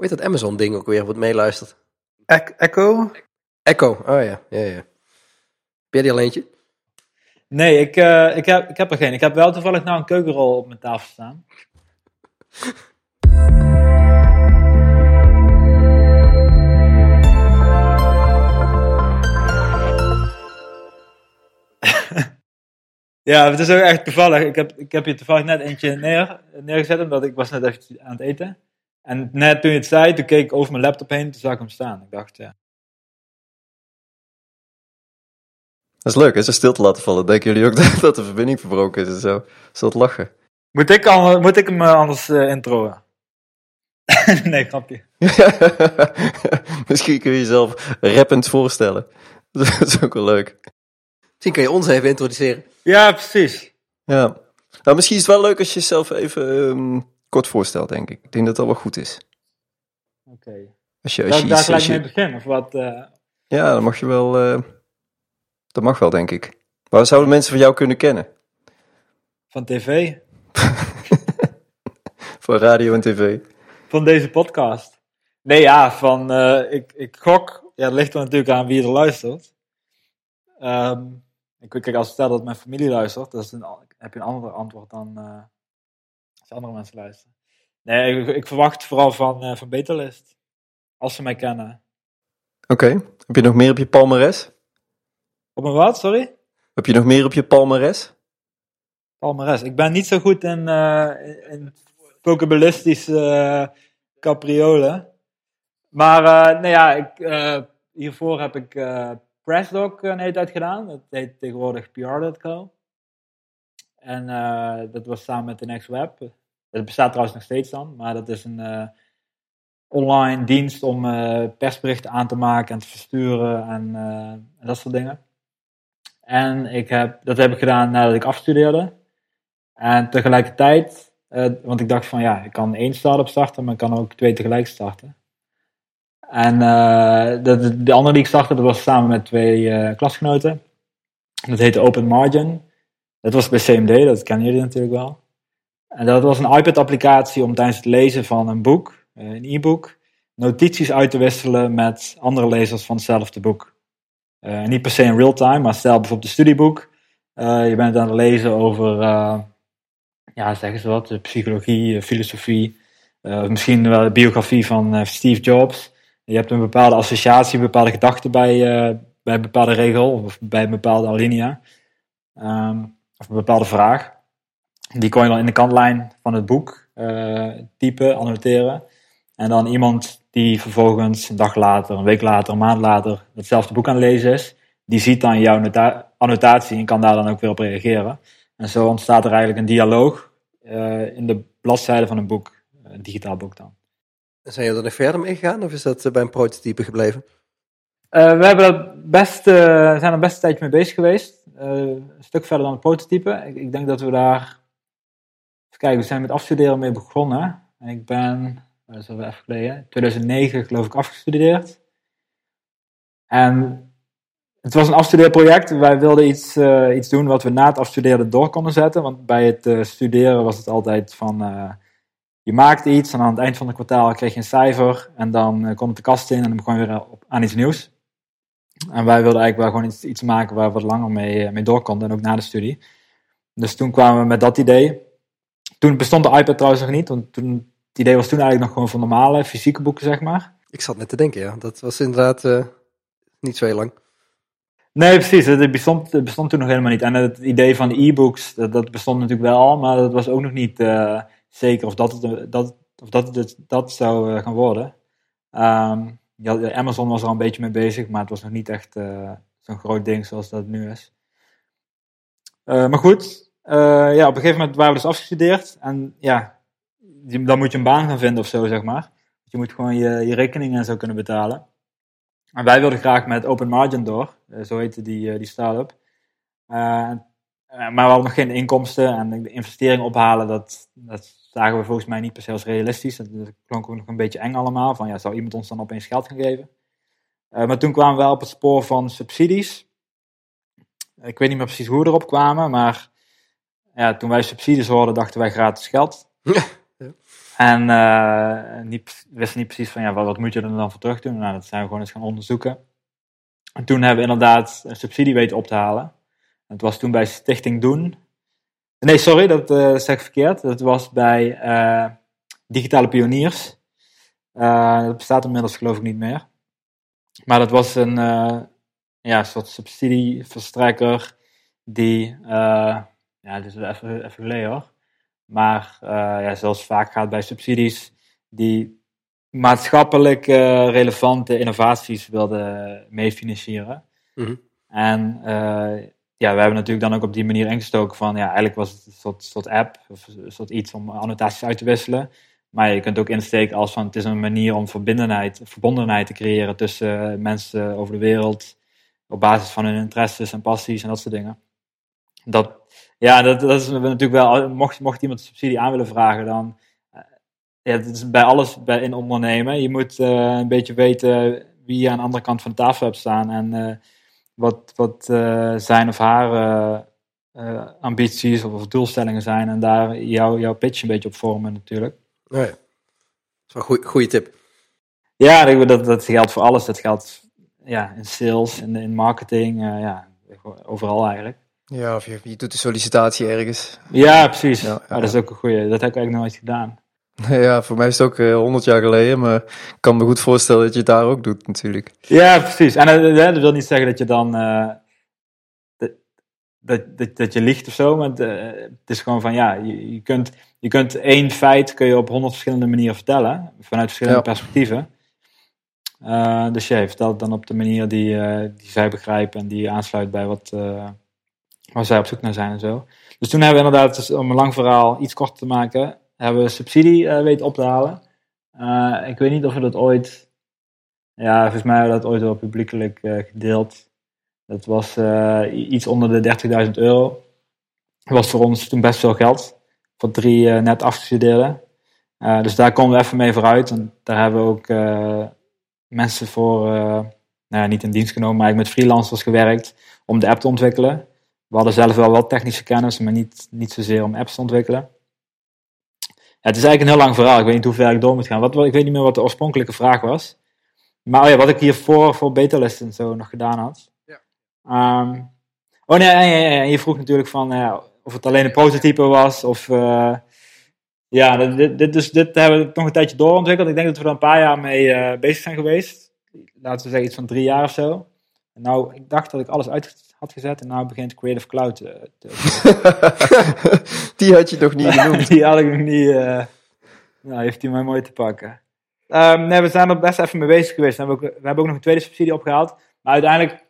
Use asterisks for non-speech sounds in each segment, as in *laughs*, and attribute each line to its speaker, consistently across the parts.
Speaker 1: Hoe heet dat Amazon ding ook weer, wat meeluistert?
Speaker 2: Ec- Echo?
Speaker 1: Echo, oh ja, ja, ja. Ben jij die al eentje?
Speaker 2: Nee, ik, eh, ik, heb, ik heb er geen. Ik heb wel toevallig nou een keukenrol op mijn tafel staan. *laughs* ja, het is ook echt toevallig. Ik heb, ik heb hier toevallig net eentje neer, neergezet, omdat ik was net even aan het eten. En net toen je het zei, toen keek ik over mijn laptop heen, toen zag ik hem staan. Ik dacht, ja.
Speaker 3: Dat is leuk, hè? Zo stil te laten vallen. Denken jullie ook *laughs* dat, de verbinding verbroken is en zo? Zo wat lachen.
Speaker 2: Moet ik, al, moet ik hem eh, anders eh introen? *laughs* nee, grapje. *laughs*
Speaker 3: Misschien kun je jezelf rappend voorstellen. Dat is ook wel leuk.
Speaker 1: Misschien kun je ons even introduceren.
Speaker 2: Ja, precies.
Speaker 3: Ja. Nou, misschien is het wel leuk als je jezelf even ehm, kort voorstelt, denk ik. Ik denk dat dat wel goed is.
Speaker 2: Oké.
Speaker 3: Als je, als je
Speaker 2: daar
Speaker 3: iets-
Speaker 2: gelijk
Speaker 3: als je-
Speaker 2: mee beginnen? Of wat? eh?
Speaker 3: Ja, dan mag je wel. eh, dat mag wel, denk ik. Waar zouden mensen van jou kunnen kennen?
Speaker 2: van tv? *laughs*
Speaker 3: Van radio en tv.
Speaker 2: Van deze podcast? Nee, ja, van... eh, ik, ik gok... Ja, het ligt er natuurlijk aan wie er luistert. Ehm, ik kijk, als ik stel dat mijn familie luistert, dat is een, heb je een ander antwoord dan als andere mensen luisteren. Nee, ik, ik verwacht vooral van, eh van Beterlist. Als ze mij kennen.
Speaker 3: Oké. Heb je nog meer op je palmares?
Speaker 2: Op een wat, sorry?
Speaker 3: Heb je nog meer op je palmares?
Speaker 2: Palmares. Ik ben niet zo goed in, eh in, eh, capriolen. Maar eh nee, ja, ik, hiervoor heb ik eh PressDoc een hele tijd gedaan. Dat heet tegenwoordig PR.co. En dat was samen met de Next Web. Dat bestaat trouwens nog steeds dan, maar dat is een eh, online dienst om eh, persberichten aan te maken en te versturen en, eh, dat soort dingen. En ik heb, dat heb ik gedaan nadat ik afstudeerde. En tegelijkertijd, want ik dacht van ja, ik kan één start-up starten, maar ik kan ook twee tegelijk starten. En de, de andere die ik startte, dat was samen met twee klasgenoten. Dat heette Open Margin. Dat was bij CMD, dat kennen jullie natuurlijk wel. En dat was een iPad-applicatie om tijdens het lezen van een boek, eh, een e-book, notities uit te wisselen met andere lezers van hetzelfde boek. Eh, niet per se in real time, maar stel bijvoorbeeld een studieboek. Eh, je bent aan het lezen over, ja, zeggen ze wat, psychologie, filosofie, eh, misschien wel de biografie van Steve Jobs. Je hebt een bepaalde associatie, een bepaalde gedachte bij, bij een bepaalde regel of bij een bepaalde alinea. Ehm, of een bepaalde vraag. Die kon je dan in de kantlijn van het boek eh, typen, annoteren. En dan iemand die vervolgens een dag later, een week later, een maand later hetzelfde boek aan het lezen is, die ziet dan jouw nota- annotatie en kan daar dan ook weer op reageren. En zo ontstaat er eigenlijk een dialoog eh, in de bladzijde van een boek, een digitaal boek dan.
Speaker 1: Zijn jullie er nog verder mee gegaan of is dat eh, bij een prototype gebleven?
Speaker 2: Eh, we hebben dat best, eh, zijn er best een tijdje mee bezig geweest. Eh, een stuk verder dan het prototype. Ik, ik denk dat we daar. Kijken, we zijn met afstuderen mee begonnen. En ik ben, dat is alweer even geleden, 2009 geloof ik afgestudeerd. En het was een afstudeerproject. Wij wilden iets, eh, iets doen wat we na het afstuderen door konden zetten. Want bij het eh, studeren was het altijd van. eh, je maakte iets en aan het eind van het kwartaal kreeg je een cijfer. En dan eh, kon het de kast in en dan begon je weer op, aan iets nieuws. En wij wilden eigenlijk wel gewoon iets, iets maken waar we wat langer mee, eh, mee door konden. En ook na de studie. Dus toen kwamen we met dat idee. Toen bestond de iPad trouwens nog niet. Want toen, het idee was toen eigenlijk nog gewoon voor normale fysieke boeken, zeg maar.
Speaker 1: Ik zat net te denken, ja. Dat was inderdaad eh, niet zo heel lang.
Speaker 2: Nee, precies. Het bestond, het bestond toen nog helemaal niet. En het idee van de e-books, dat, dat bestond natuurlijk wel al, maar dat was ook nog niet eh, zeker of dat het, dat, of dat, het dat zou eh, gaan worden. Ehm, ja, Amazon was er al een beetje mee bezig, maar het was nog niet echt eh, zo'n groot ding zoals dat nu is. Eh, maar goed, eh, ja, op een gegeven moment waren we dus afgestudeerd. En ja, dan moet je een baan gaan vinden of zo, zeg maar. Je moet gewoon je, je rekeningen en zo kunnen betalen. En wij wilden graag met Open Margin door, eh, zo heette die, eh, die start-up. Eh, eh, maar we hadden nog geen inkomsten en de investering ophalen, dat, dat zagen we volgens mij niet per se als realistisch. Dat, dat klonk ook nog een beetje eng allemaal, van ja, zou iemand ons dan opeens geld gaan geven? Eh, maar toen kwamen we op het spoor van subsidies. Ik weet niet meer precies hoe we erop kwamen, maar ja, toen wij subsidies hoorden, dachten wij gratis geld.
Speaker 1: Ja.
Speaker 2: En eh, niet, wisten niet precies van ja, wat, wat moet je er dan voor terug doen. Nou, dat zijn we gewoon eens gaan onderzoeken. En toen hebben we inderdaad een subsidie weten op te halen. Het was toen bij Stichting Doen. Nee, sorry, dat uh, zeg ik verkeerd. Dat was bij uh, Digitale Pioniers. Dat bestaat inmiddels geloof ik niet meer. Maar dat was een ja, soort subsidieverstrekker die, ja, dus even, even geleden hoor. Maar ja, zoals vaak gaat bij subsidies, die maatschappelijk relevante innovaties wilden meefinancieren. Mm -hmm. En ja, we hebben natuurlijk dan ook op die manier ingestoken van, ja, eigenlijk was het een soort, soort app, of een soort iets om annotaties uit te wisselen. Maar je kunt ook insteken als van, het is een manier om verbindenheid, verbondenheid te creëren tussen mensen over de wereld, op basis van hun interesses en passies en dat soort dingen. Dat, ja, dat, dat is natuurlijk wel, mocht, mocht iemand subsidie aan willen vragen, dan, ja, het is bij alles bij, in ondernemen. Je moet uh, een beetje weten wie je aan de andere kant van de tafel hebt staan en... Uh, wat, wat uh, zijn of haar ambities of, of, doelstellingen zijn. En daar jouw jouw pitch een beetje op vormen natuurlijk.
Speaker 1: Ja. Dat is wel een goede tip.
Speaker 2: Ja, dat, dat geldt voor alles. Dat geldt ja, in sales, in, in marketing, ja, overal eigenlijk.
Speaker 3: Ja, of je, je doet een sollicitatie ergens.
Speaker 2: Ja, precies. Ja, ja, maar dat is ook een goede. Dat heb ik eigenlijk nooit gedaan. *laughs*
Speaker 3: Ja, voor mij is het ook eh, honderd jaar geleden, maar ik kan me goed voorstellen dat je het daar ook doet natuurlijk.
Speaker 2: Ja, precies. En uh, dat wil niet zeggen dat je dan uh, dat, dat, dat je liegt of zo, maar het is gewoon van ja, je, je, kunt, je kunt één feit kun je op honderd verschillende manieren vertellen, vanuit verschillende ja. perspectieven. dus je vertelt dan op de manier die, die zij begrijpen en die aansluit bij wat, waar zij op zoek naar zijn en zo. Dus toen hebben we inderdaad, dus om een lang verhaal iets korter te maken, hebben we subsidie uh, weten op te halen. Uh, ik weet niet of we dat ooit, ja, volgens mij hebben we dat ooit wel publiekelijk uh, gedeeld. Dat was iets onder de 30.000 euro. Dat was voor ons toen best veel geld. Voor drie net afgestudeerden. dus daar komen we even mee vooruit. En daar hebben we ook mensen voor, nou, niet in dienst genomen, maar met freelancers gewerkt om de app te ontwikkelen. We hadden zelf wel wat technische kennis, maar niet, niet zozeer om apps te ontwikkelen. Ja, het is eigenlijk een heel lang verhaal. Ik weet niet hoe ver ik door moet gaan. Wat, ik weet niet meer wat de oorspronkelijke vraag was. Maar oh ja, wat ik hiervoor voor betalist en zo nog gedaan had. Ja. Um, oh nee, en je vroeg natuurlijk van uh, of het alleen een prototype was. Of, uh, ja, dit, dit, dus, dit hebben we nog een tijdje doorontwikkeld. Ik denk dat we er een paar jaar mee uh, bezig zijn geweest. Laten we zeggen iets van drie jaar of zo. En nou, ik dacht dat ik alles uit had gezet en nou begint Creative Cloud te... te *laughs*
Speaker 3: Die had je nog niet *laughs* genoemd.
Speaker 2: Die had ik nog niet... Uh, nou, heeft hij mij mooi te pakken. Um, nee, we zijn er best even mee bezig geweest. We hebben, ook, we hebben ook nog een tweede subsidie opgehaald. Maar uiteindelijk...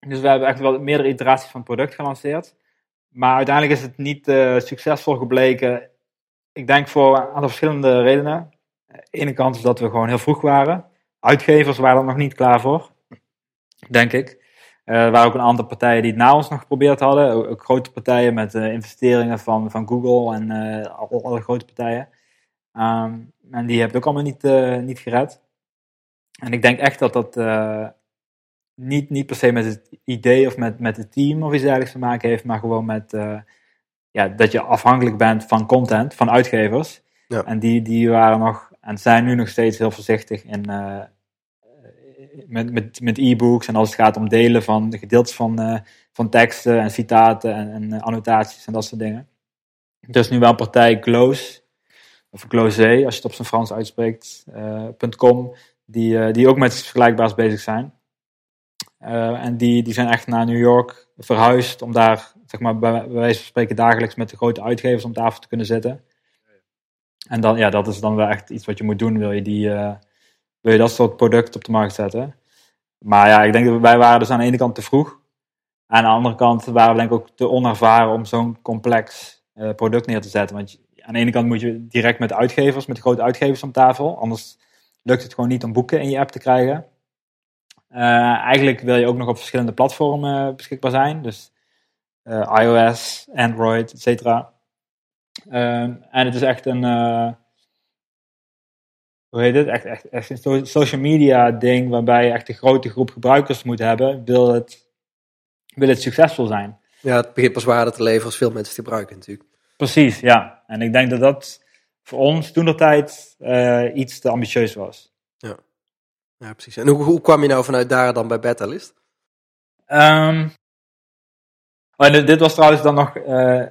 Speaker 2: Dus we hebben echt wel meerdere iteraties van het product gelanceerd. Maar uiteindelijk is het niet uh, succesvol gebleken. Ik denk voor een aantal verschillende redenen. De ene kant is dat we gewoon heel vroeg waren. Uitgevers waren er nog niet klaar voor. Denk ik. Uh, er waren ook een aantal partijen die het na ons nog geprobeerd hadden. Ook, grote partijen met uh, investeringen van, van Google en uh, alle, alle, grote partijen. Um, en die hebben het ook allemaal niet, niet gered. En ik denk echt dat dat niet, niet per se met het idee of met, met het team of iets dergelijks te maken heeft, maar gewoon met ja, dat je afhankelijk bent van content, van uitgevers. Ja. En die, die waren nog en zijn nu nog steeds heel voorzichtig in met, met, met e-books en als het gaat om delen van de gedeeltes van, uh, van teksten en citaten en, en uh, annotaties en dat soort dingen. Er is nu wel een partij Close, of Close, als je het op zijn Frans uitspreekt, uh, .com, die, die ook met vergelijkbaars bezig zijn. en die, die zijn echt naar New York verhuisd om daar, zeg maar, bij, bij wijze van spreken dagelijks met de grote uitgevers om tafel te kunnen zitten. En dan, ja, dat is dan wel echt iets wat je moet doen, wil je die wil je dat soort product op de markt zetten. Maar ja, ik denk dat wij waren dus aan de ene kant te vroeg. Aan de andere kant waren we denk ik ook te onervaren om zo'n complex uh, product neer te zetten. Want aan de ene kant moet je direct met uitgevers, met grote uitgevers om tafel. Anders lukt het gewoon niet om boeken in je app te krijgen. Uh, eigenlijk wil je ook nog op verschillende platformen beschikbaar zijn. Dus iOS, Android, et cetera. en het is echt een hoe heet het, echt, echt, echt een social media ding waarbij je echt een grote groep gebruikers moet hebben, wil het, wil het succesvol zijn.
Speaker 1: Ja, het begint pas waarde te leveren als veel mensen het gebruiken natuurlijk.
Speaker 2: Precies, ja. En ik denk dat dat voor ons toen de tijd eh, iets te ambitieus was.
Speaker 1: Ja, precies. En hoe, hoe kwam je nou vanuit daar dan bij Betalist?
Speaker 2: Ehm, oh, dit, dit was trouwens dan nog eh,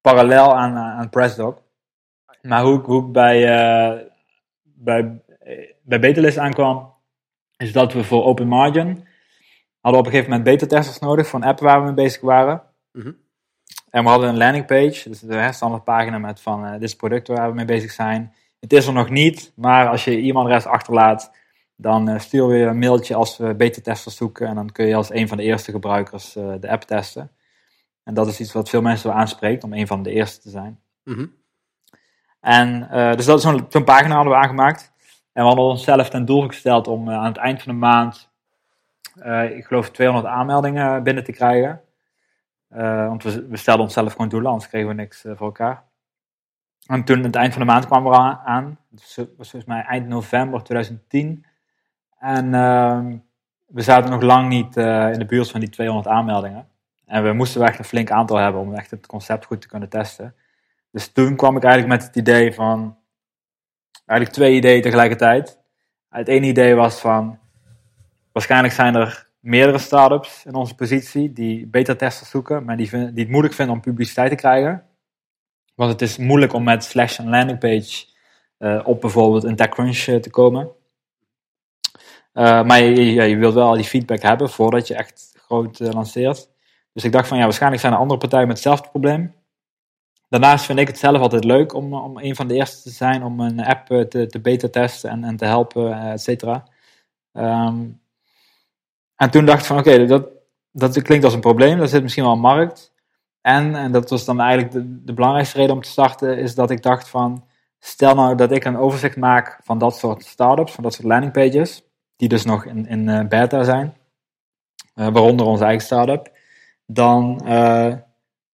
Speaker 2: parallel aan, aan PressDoc. Maar hoe, hoe ik bij, eh bij, eh, bij Betalist aankwam, is dat we voor Open Margin hadden op een gegeven moment beta-testers nodig voor een app waar we mee bezig waren.
Speaker 1: Mhm.
Speaker 2: En we hadden een landing page, dus de standaard pagina met van eh, dit is het product waar we mee bezig zijn. Het is er nog niet, maar als je je e-mailadres achterlaat, dan eh, sturen we je een mailtje als we beta-testers zoeken. En dan kun je als een van de eerste gebruikers de app testen. En dat is iets wat veel mensen wel aanspreekt, om een van de eerste te zijn.
Speaker 1: Mhm.
Speaker 2: En eh, dus dat is zo'n pagina hadden we aangemaakt. En we hadden onszelf ten doel gesteld om eh, aan het eind van de maand, eh, ik geloof 200 aanmeldingen binnen te krijgen. Want we, we stelden onszelf gewoon doelen, anders kregen we niks voor elkaar. En toen het eind van de maand kwam er aan, aan. Het was was volgens mij eind november 2010. En ehm, we zaten nog lang niet in de buurt van die 200 aanmeldingen. En we moesten wel echt een flink aantal hebben om echt het concept goed te kunnen testen. Dus toen kwam ik eigenlijk met het idee van, eigenlijk twee ideeën tegelijkertijd. Het ene idee was van, waarschijnlijk zijn er meerdere startups in onze positie die beta-testers zoeken, maar die, vinden- die het moeilijk vinden om publiciteit te krijgen. Want het is moeilijk om met Slash en landingpage eh op bijvoorbeeld een TechCrunch eh, te komen. Eh, maar je, je, je wilt wel al die feedback hebben voordat je echt groot lanceert. Dus ik dacht van ja, waarschijnlijk zijn er andere partijen met hetzelfde probleem. Daarnaast vind ik het zelf altijd leuk om, om een van de eerste te zijn om een app eh, te, te beta testen en, en te helpen, eh, et cetera. Ehm, en toen dacht ik van oké, dat, dat klinkt als een probleem, daar zit misschien wel een markt. En, en dat was dan eigenlijk de, de belangrijkste reden om te starten, is dat ik dacht van, stel nou dat ik een overzicht maak van dat soort startups, van dat soort landingpages, die dus nog in, in eh, beta zijn, eh, waaronder onze eigen startup, dan eh,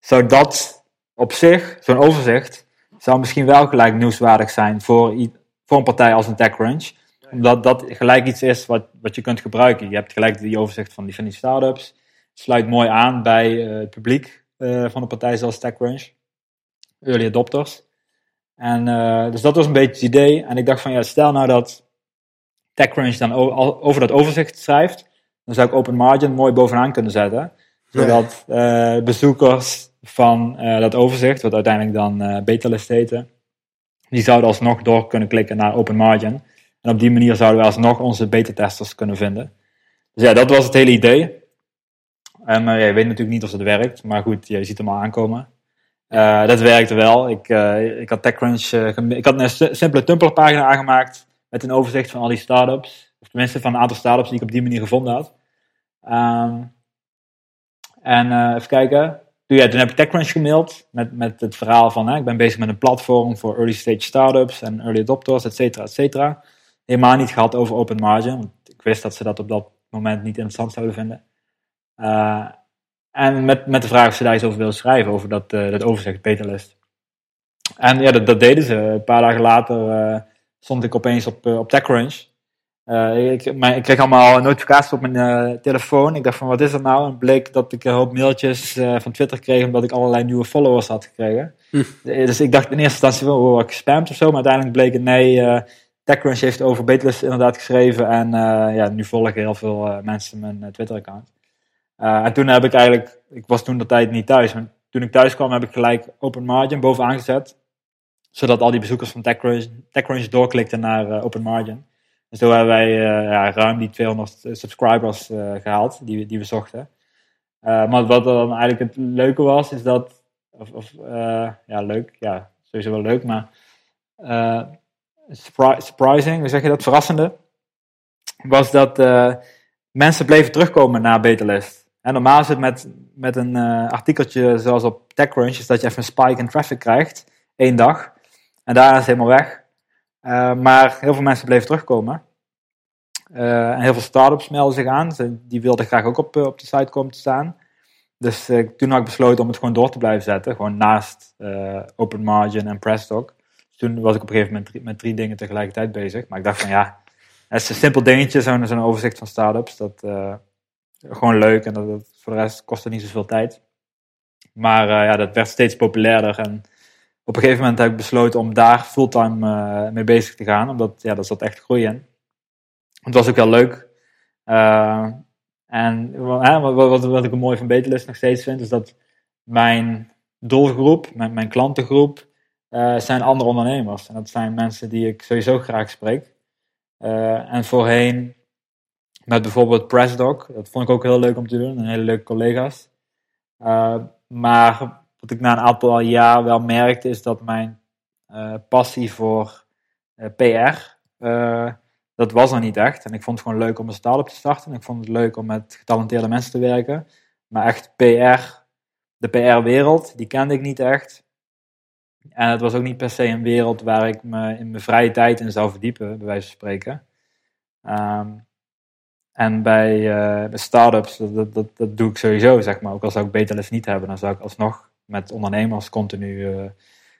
Speaker 2: zou dat op zich, zo'n overzicht, zou misschien wel gelijk nieuwswaardig zijn voor, voor een partij als een TechCrunch. Omdat dat gelijk iets is wat, wat je kunt gebruiken. Je hebt gelijk die overzicht van die, van die startups. Sluit mooi aan bij eh, het publiek eh, van een partij zoals TechCrunch. Early adopters. En eh, dus dat was een beetje het idee. En ik dacht van ja, stel nou dat TechCrunch dan over dat overzicht schrijft. Dan zou ik Open Margin mooi bovenaan kunnen zetten. Zodat bezoekers van eh, dat overzicht, wat uiteindelijk dan eh betalist heten, die zouden alsnog door kunnen klikken naar Open Margin. En op die manier zouden we alsnog onze beta-testers kunnen vinden. Dus ja, dat was het hele idee. Ja, je weet natuurlijk niet of het werkt, maar goed, je ziet hem al aankomen. Dat werkte wel. Ik, ik had TechCrunch, gem- ik had een si- simpele Tumblr pagina aangemaakt met een overzicht van al die startups. Of tenminste van een aantal startups die ik op die manier gevonden had. Ehm, en even kijken. Toen, ja, toen heb ik TechCrunch gemaild met, met het verhaal van hè, ik ben bezig met een platform voor early stage startups en early adopters, et cetera, et cetera. Helemaal niet gehad over open margin, want ik wist dat ze dat op dat moment niet interessant zouden vinden. Eh, en met, met de vraag of ze daar iets over wilden schrijven, over dat, eh, dat overzicht, betalist. En ja, dat, dat deden ze. Een paar dagen later eh, stond ik opeens op, op TechCrunch. Eh, ik, mijn, ik kreeg allemaal notificaties op mijn eh, telefoon. Ik dacht van, wat is dat nou? En bleek dat ik een hoop mailtjes eh, van Twitter kreeg, omdat ik allerlei nieuwe followers had gekregen.
Speaker 1: Hm.
Speaker 2: Dus ik dacht in eerste instantie wel, oh, ik gespamd of zo. Maar uiteindelijk bleek het, nee, TechCrunch heeft over Betalist inderdaad geschreven. En ja, nu volgen heel veel mensen mijn Twitter-account. En toen heb ik eigenlijk, ik was toen de tijd niet thuis. Maar toen ik thuis kwam, heb ik gelijk Open Margin bovenaan gezet. Zodat al die bezoekers van TechCrunch, TechCrunch doorklikten naar Open Margin. Dus toen hebben wij eh, ja, ruim die 200 subscribers eh, gehaald die, die we zochten. Eh, maar wat dan eigenlijk het leuke was, is dat, of, of eh, ja, leuk, ja, sowieso wel leuk, maar eh, surpri- surprising, hoe zeg je dat, verrassende, was dat eh, mensen bleven terugkomen naar Betalist. En normaal is het met, met een eh, artikeltje zoals op TechCrunch, is dat je even een spike in traffic krijgt, één dag, en daarna is het helemaal weg. Eh, maar heel veel mensen bleven terugkomen. Eh, en heel veel startups melden zich aan. Ze, die wilden graag ook op, eh, op de site komen te staan. Dus toen had ik besloten om het gewoon door te blijven zetten. Gewoon naast Open Margin en PressDoc. Dus toen was ik op een gegeven moment met drie dingen tegelijkertijd bezig. Maar ik dacht van ja, het is een simpel dingetje, zo'n zo'n overzicht van startups. Dat gewoon leuk en dat, voor de rest kostte niet zoveel tijd. Maar ja, dat werd steeds populairder. En op een gegeven moment heb ik besloten om daar fulltime eh, mee bezig te gaan. Omdat ja, daar zat echt groei in. Het was ook heel leuk. Uh, en wat, wat, wat, ik een mooi van Betelist nog steeds vind, is dat mijn doelgroep, mijn, klantengroep, uh, zijn andere ondernemers. En dat zijn mensen die ik sowieso graag spreek. En voorheen met bijvoorbeeld PressDoc, dat vond ik ook heel leuk om te doen, en hele leuke collega's. Maar wat ik na een aantal jaar wel merkte, is dat mijn passie voor PR, dat was er niet echt. En ik vond het gewoon leuk om een start-up te starten. Ik vond het leuk om met getalenteerde mensen te werken. Maar echt PR, de PR-wereld, die kende ik niet echt. En het was ook niet per se een wereld waar ik me in mijn vrije tijd in zou verdiepen, bij wijze van spreken. Um, en bij, bij start-ups, dat, dat, dat, doe ik sowieso, zeg maar. Ook al zou ik beter les niet hebben, dan zou ik alsnog met ondernemers continu uh,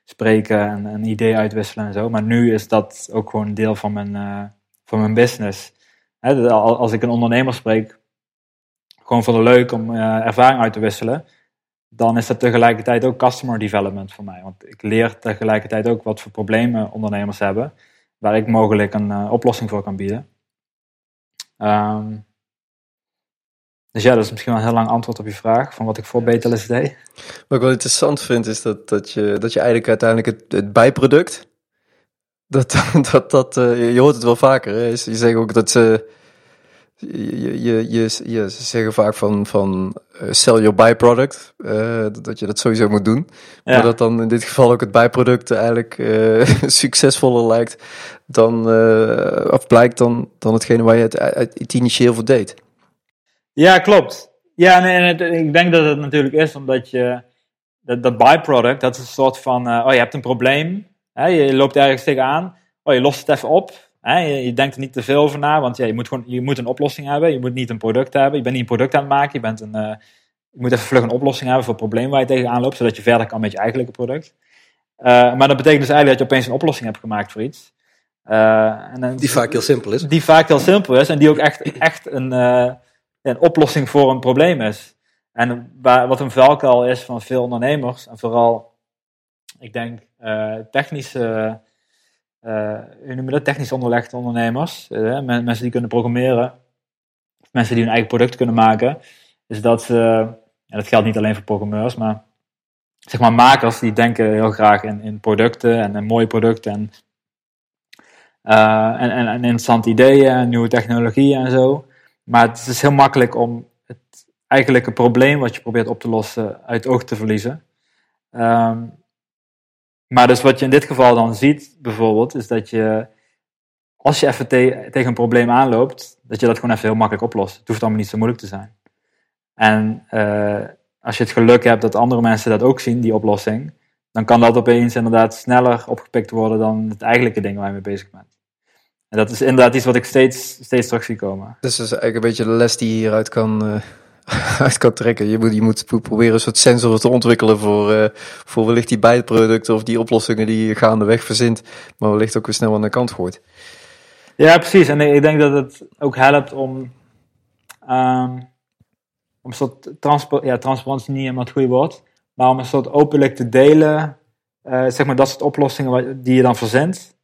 Speaker 2: spreken en een idee uitwisselen en zo. Maar nu is dat ook gewoon deel van mijn, uh, van mijn business. Als ik een ondernemer spreek, gewoon voor de leuk om ervaring uit te wisselen dan is dat tegelijkertijd ook customer development voor mij. Want ik leer tegelijkertijd ook wat voor problemen ondernemers hebben, waar ik mogelijk een oplossing voor kan bieden. Um, dus ja, dat is misschien wel een heel lang antwoord op je vraag van wat ik voor Betelis deed.
Speaker 3: Wat ik wel interessant vind, is dat, dat, je, dat je eigenlijk uiteindelijk het, het bijproduct, dat, *laughs* dat, dat, uh, je hoort het wel vaker, hè? je zegt ook dat ze je, je, je, je, ze zeggen vaak van, van uh, sell your byproduct, uh, dat je dat sowieso moet doen. Ja. Maar dat dan in dit geval ook het bijproduct eigenlijk *laughs* succesvoller lijkt dan, of blijkt dan, dan hetgene waar je het, het initieel voor deed.
Speaker 2: Ja, klopt. Ja, nee, ik denk dat het natuurlijk is omdat je, dat, dat byproduct, dat is een soort van, oh je hebt een probleem, hè, je loopt ergens tegenaan, oh je lost het even op, je, denkt er niet te veel over na, want ja, je, moet gewoon, je moet een oplossing hebben. Je moet niet een product hebben. Je bent niet een product aan het maken. Je, bent een, uh, je moet even vlug een oplossing hebben voor het probleem waar je tegenaan loopt, zodat je verder kan met je eigenlijke product. Uh, maar dat betekent dus eigenlijk dat je opeens een oplossing hebt gemaakt voor iets.
Speaker 1: En dan, die vaak heel simpel is.
Speaker 2: Die vaak heel simpel is en die ook echt, echt een, een oplossing voor een probleem is. En waar, wat een valkuil is van veel ondernemers, en vooral, ik denk, technische uh, hoe technisch onderlegde ondernemers, uh, mensen die kunnen programmeren, mensen die hun eigen product kunnen maken, is dat ze, ja, dat geldt niet alleen voor programmeurs, maar zeg maar makers die denken heel graag in, in producten en mooie producten en, en, en, en, interessante ideeën en nieuwe technologieën en zo. Maar het is heel makkelijk om het eigenlijke probleem wat je probeert op te lossen uit oog te verliezen. Um, maar dus wat je in dit geval dan ziet, bijvoorbeeld, is dat je, als je even te tegen een probleem aanloopt, dat je dat gewoon even heel makkelijk oplost. Het hoeft allemaal niet zo moeilijk te zijn. En uh, als je het geluk hebt dat andere mensen dat ook zien, die oplossing, dan kan dat opeens inderdaad sneller opgepikt worden dan het eigenlijke ding waar je mee bezig bent. En dat is inderdaad iets wat ik steeds, steeds terug zie komen.
Speaker 3: Dus dat is eigenlijk een beetje de les die je hieruit kan, uh, *laughs* uit kan trekken. Je moet, je moet proberen een soort sensor te ontwikkelen voor, uh, voor wellicht die bijproducten of die oplossingen die je gaandeweg verzint, maar wellicht ook weer snel aan de kant gooit.
Speaker 2: Ja, precies. En ik denk dat het ook helpt om, um, om een soort ja, transparantie niet helemaal het goede woord, maar om een soort openlijk te delen, uh, zeg maar dat soort oplossingen die je dan verzint.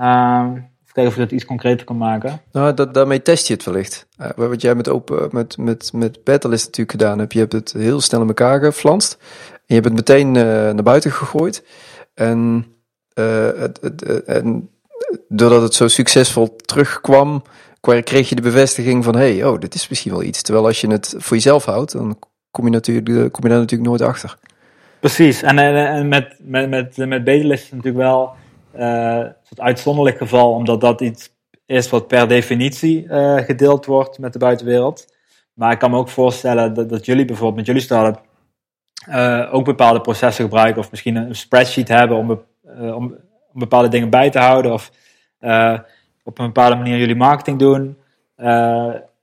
Speaker 2: Um, kijken of je dat iets concreter kan maken.
Speaker 3: Nou, dat, daarmee test je het wellicht. Uh, wat jij met, open, met, met, met Battlelist natuurlijk gedaan hebt, je hebt het heel snel in elkaar geflanst. En je hebt het meteen uh, naar buiten gegooid. En, het, het, en doordat het zo succesvol terugkwam, kreeg je de bevestiging van, hey, oh, dit is misschien wel iets. Terwijl als je het voor jezelf houdt, dan kom je, natuurlijk, kom je daar natuurlijk nooit achter.
Speaker 2: Precies, en, en met, met, met, met Betelist is natuurlijk wel uh, het uitzonderlijk geval, omdat dat iets is wat per definitie uh, gedeeld wordt met de buitenwereld. Maar ik kan me ook voorstellen dat, jullie bijvoorbeeld met jullie start-up uh, ook bepaalde processen gebruiken, of misschien een spreadsheet hebben om, om, om bepaalde dingen bij te houden, of op een bepaalde manier jullie marketing doen,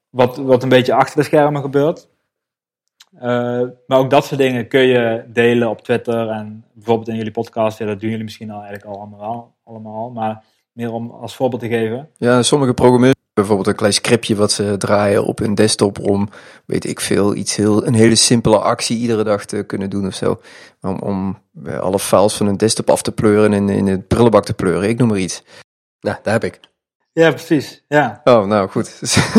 Speaker 2: wat, wat een beetje achter de schermen gebeurt. Uh, maar ook dat soort dingen kun je delen op Twitter en bijvoorbeeld in jullie podcast. Ja, dat doen jullie misschien al eigenlijk al allemaal. allemaal maar meer om als voorbeeld te geven.
Speaker 3: Ja, sommige programmeurs bijvoorbeeld een klein scriptje wat ze draaien op hun desktop om, weet ik veel, iets heel, een hele simpele actie iedere dag te kunnen doen of zo. Om, om eh, alle files van hun desktop af te pleuren en in, in het prullenbak te pleuren. Ik noem maar iets.
Speaker 1: Nou, daar heb ik.
Speaker 2: Ja, precies. Ja.
Speaker 3: Oh, nou goed.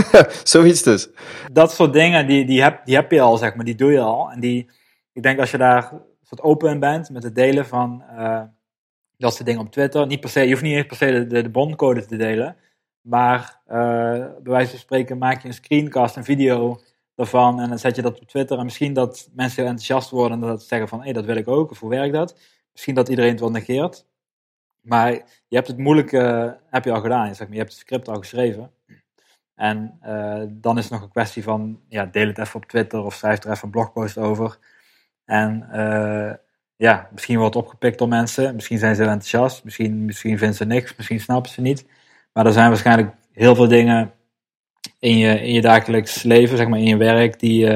Speaker 3: *laughs* Zoiets dus.
Speaker 2: Dat soort dingen, die, die, heb, die heb je al, zeg maar, die doe je al. En die, ik denk als je daar wat open in bent met het delen van uh, dat soort dingen op Twitter. Niet per se, je hoeft niet eens per se de, de, de bondcode te delen. Maar uh, bij wijze van spreken maak je een screencast, een video daarvan. En dan zet je dat op Twitter. En misschien dat mensen enthousiast worden en dat ze zeggen van hé, hey, dat wil ik ook. Of hoe werkt dat? Misschien dat iedereen het wel negeert. Maar je hebt het moeilijke heb je al gedaan. Zeg maar. Je hebt het script al geschreven. En uh, dan is het nog een kwestie van, ja, deel het even op Twitter of schrijf er even een blogpost over. En uh, ja, misschien wordt het opgepikt door mensen. Misschien zijn ze enthousiast. Misschien, misschien vinden ze niks. Misschien snappen ze niet. Maar er zijn waarschijnlijk heel veel dingen in je, in je dagelijks leven, zeg maar in je werk, die,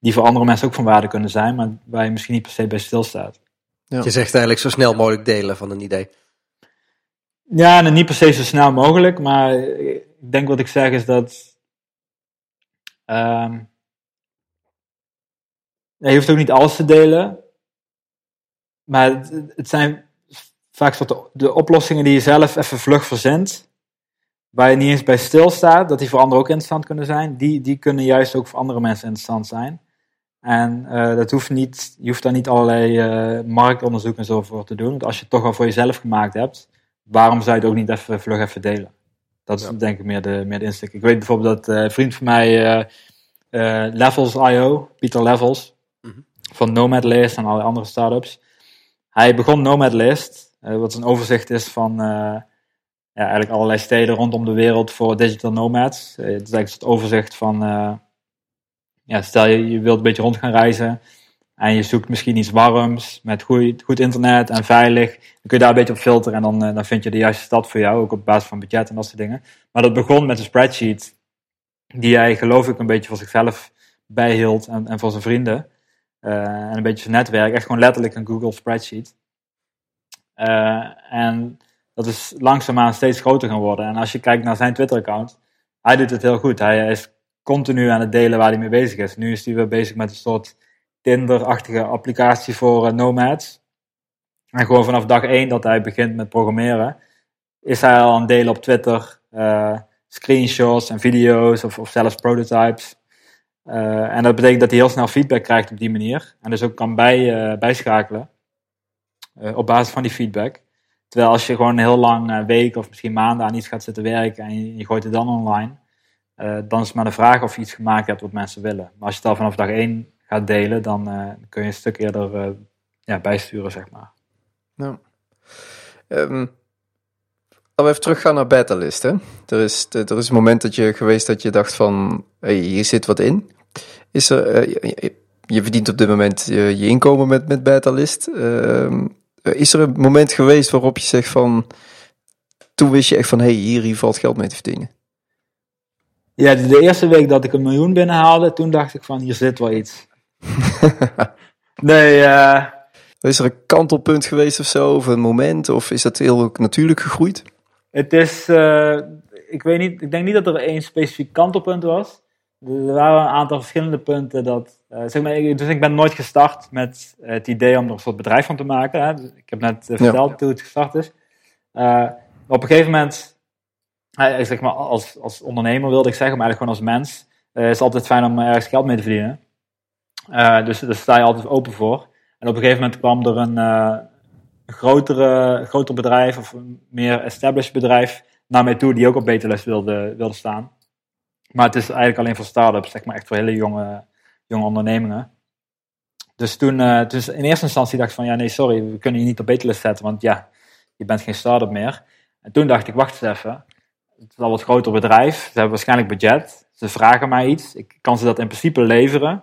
Speaker 2: die voor andere mensen ook van waarde kunnen zijn, maar waar je misschien niet per se bij stilstaat.
Speaker 1: Ja. Je zegt eigenlijk zo snel mogelijk delen van een idee.
Speaker 2: Ja, en niet per se zo snel mogelijk, maar ik denk wat ik zeg is dat. Um, je hoeft ook niet alles te delen, maar het, het zijn vaak soort de, de oplossingen die je zelf even vlug verzint, waar je niet eens bij stilstaat, dat die voor anderen ook interessant kunnen zijn, die, die kunnen juist ook voor andere mensen interessant zijn. En uh, dat hoeft niet, je hoeft daar niet allerlei uh, marktonderzoek en zo voor te doen. Want als je het toch al voor jezelf gemaakt hebt, waarom zou je het ook niet even vlug even delen? Dat is ja. denk ik meer de, meer de insteek. Ik weet bijvoorbeeld dat uh, een vriend van mij, Levels.io, Pieter Levels, mm -hmm. van Nomad List en alle andere startups. Hij begon Nomad List, wat een overzicht is van ja, eigenlijk allerlei steden rondom de wereld voor digital nomads. het is eigenlijk het overzicht van ja, stel je, je wilt een beetje rond gaan reizen en je zoekt misschien iets warms met goed, goed internet en veilig, dan kun je daar een beetje op filteren en dan, dan vind je de juiste stad voor jou, ook op basis van budget en dat soort dingen. Maar dat begon met een spreadsheet die hij geloof ik een beetje voor zichzelf bijhield en, en voor zijn vrienden. Uh, en een beetje zijn netwerk, echt gewoon letterlijk een Google spreadsheet. Uh, en dat is langzaamaan steeds groter gaan worden. En als je kijkt naar zijn Twitter-account, hij doet het heel goed. Hij is continu aan het delen waar hij mee bezig is. Nu is hij weer bezig met een soort Tinder-achtige applicatie voor uh, nomads. En gewoon vanaf dag één dat hij begint met programmeren, is hij al aan het delen op Twitter uh, screenshots en video's of, of zelfs prototypes. Uh, en dat betekent dat hij heel snel feedback krijgt op die manier. En dus ook kan bij, bijschakelen op basis van die feedback. Terwijl als je gewoon heel lang week of misschien maanden aan iets gaat zitten werken en je gooit het dan online, uh, dan is het maar de vraag of je iets gemaakt hebt wat mensen willen. Maar als je het al vanaf dag één gaat delen, dan uh, kun je een stuk eerder uh, ja, bijsturen, zeg maar.
Speaker 3: Nou, um, laten we even teruggaan naar betalist. Hè? Er, is, er is een moment dat je geweest dat je dacht van, hey, hier zit wat in. Is er, je, verdient op dit moment je, inkomen met, met betalist. Uh, is er een moment geweest waarop je zegt van, toen wist je echt van, hey, hier, hier valt geld mee te verdienen?
Speaker 2: Ja, de eerste week dat ik een miljoen binnenhaalde, toen dacht ik van, hier zit wel iets. *laughs* nee, uh...
Speaker 3: Is er een kantelpunt geweest of zo, of een moment, of is dat heel natuurlijk gegroeid?
Speaker 2: Het is, uh, ik weet niet, ik denk niet dat er één specifiek kantelpunt was. Er waren een aantal verschillende punten dat, uh, zeg maar, dus ik ben nooit gestart met het idee om er een soort bedrijf van te maken. Hè. Ik heb net verteld ja. hoe het gestart is. op een gegeven moment zeg maar, als, als ondernemer wilde ik zeggen, maar eigenlijk gewoon als mens, uh, is het altijd fijn om ergens geld mee te verdienen. Uh, dus daar sta je altijd open voor. En op een gegeven moment kwam er een, grotere, groter bedrijf of een meer established bedrijf naar mij toe die ook op Beteless wilde, wilde staan. Maar het is eigenlijk alleen voor start-ups, zeg maar echt voor hele jonge, jonge ondernemingen. Dus toen, dus in eerste instantie dacht ik van ja nee sorry, we kunnen je niet op Beteless zetten, want ja, je bent geen start-up meer. En toen dacht ik wacht eens even, het is al wat groter bedrijf. Ze hebben waarschijnlijk budget. Ze vragen mij iets. Ik kan ze dat in principe leveren.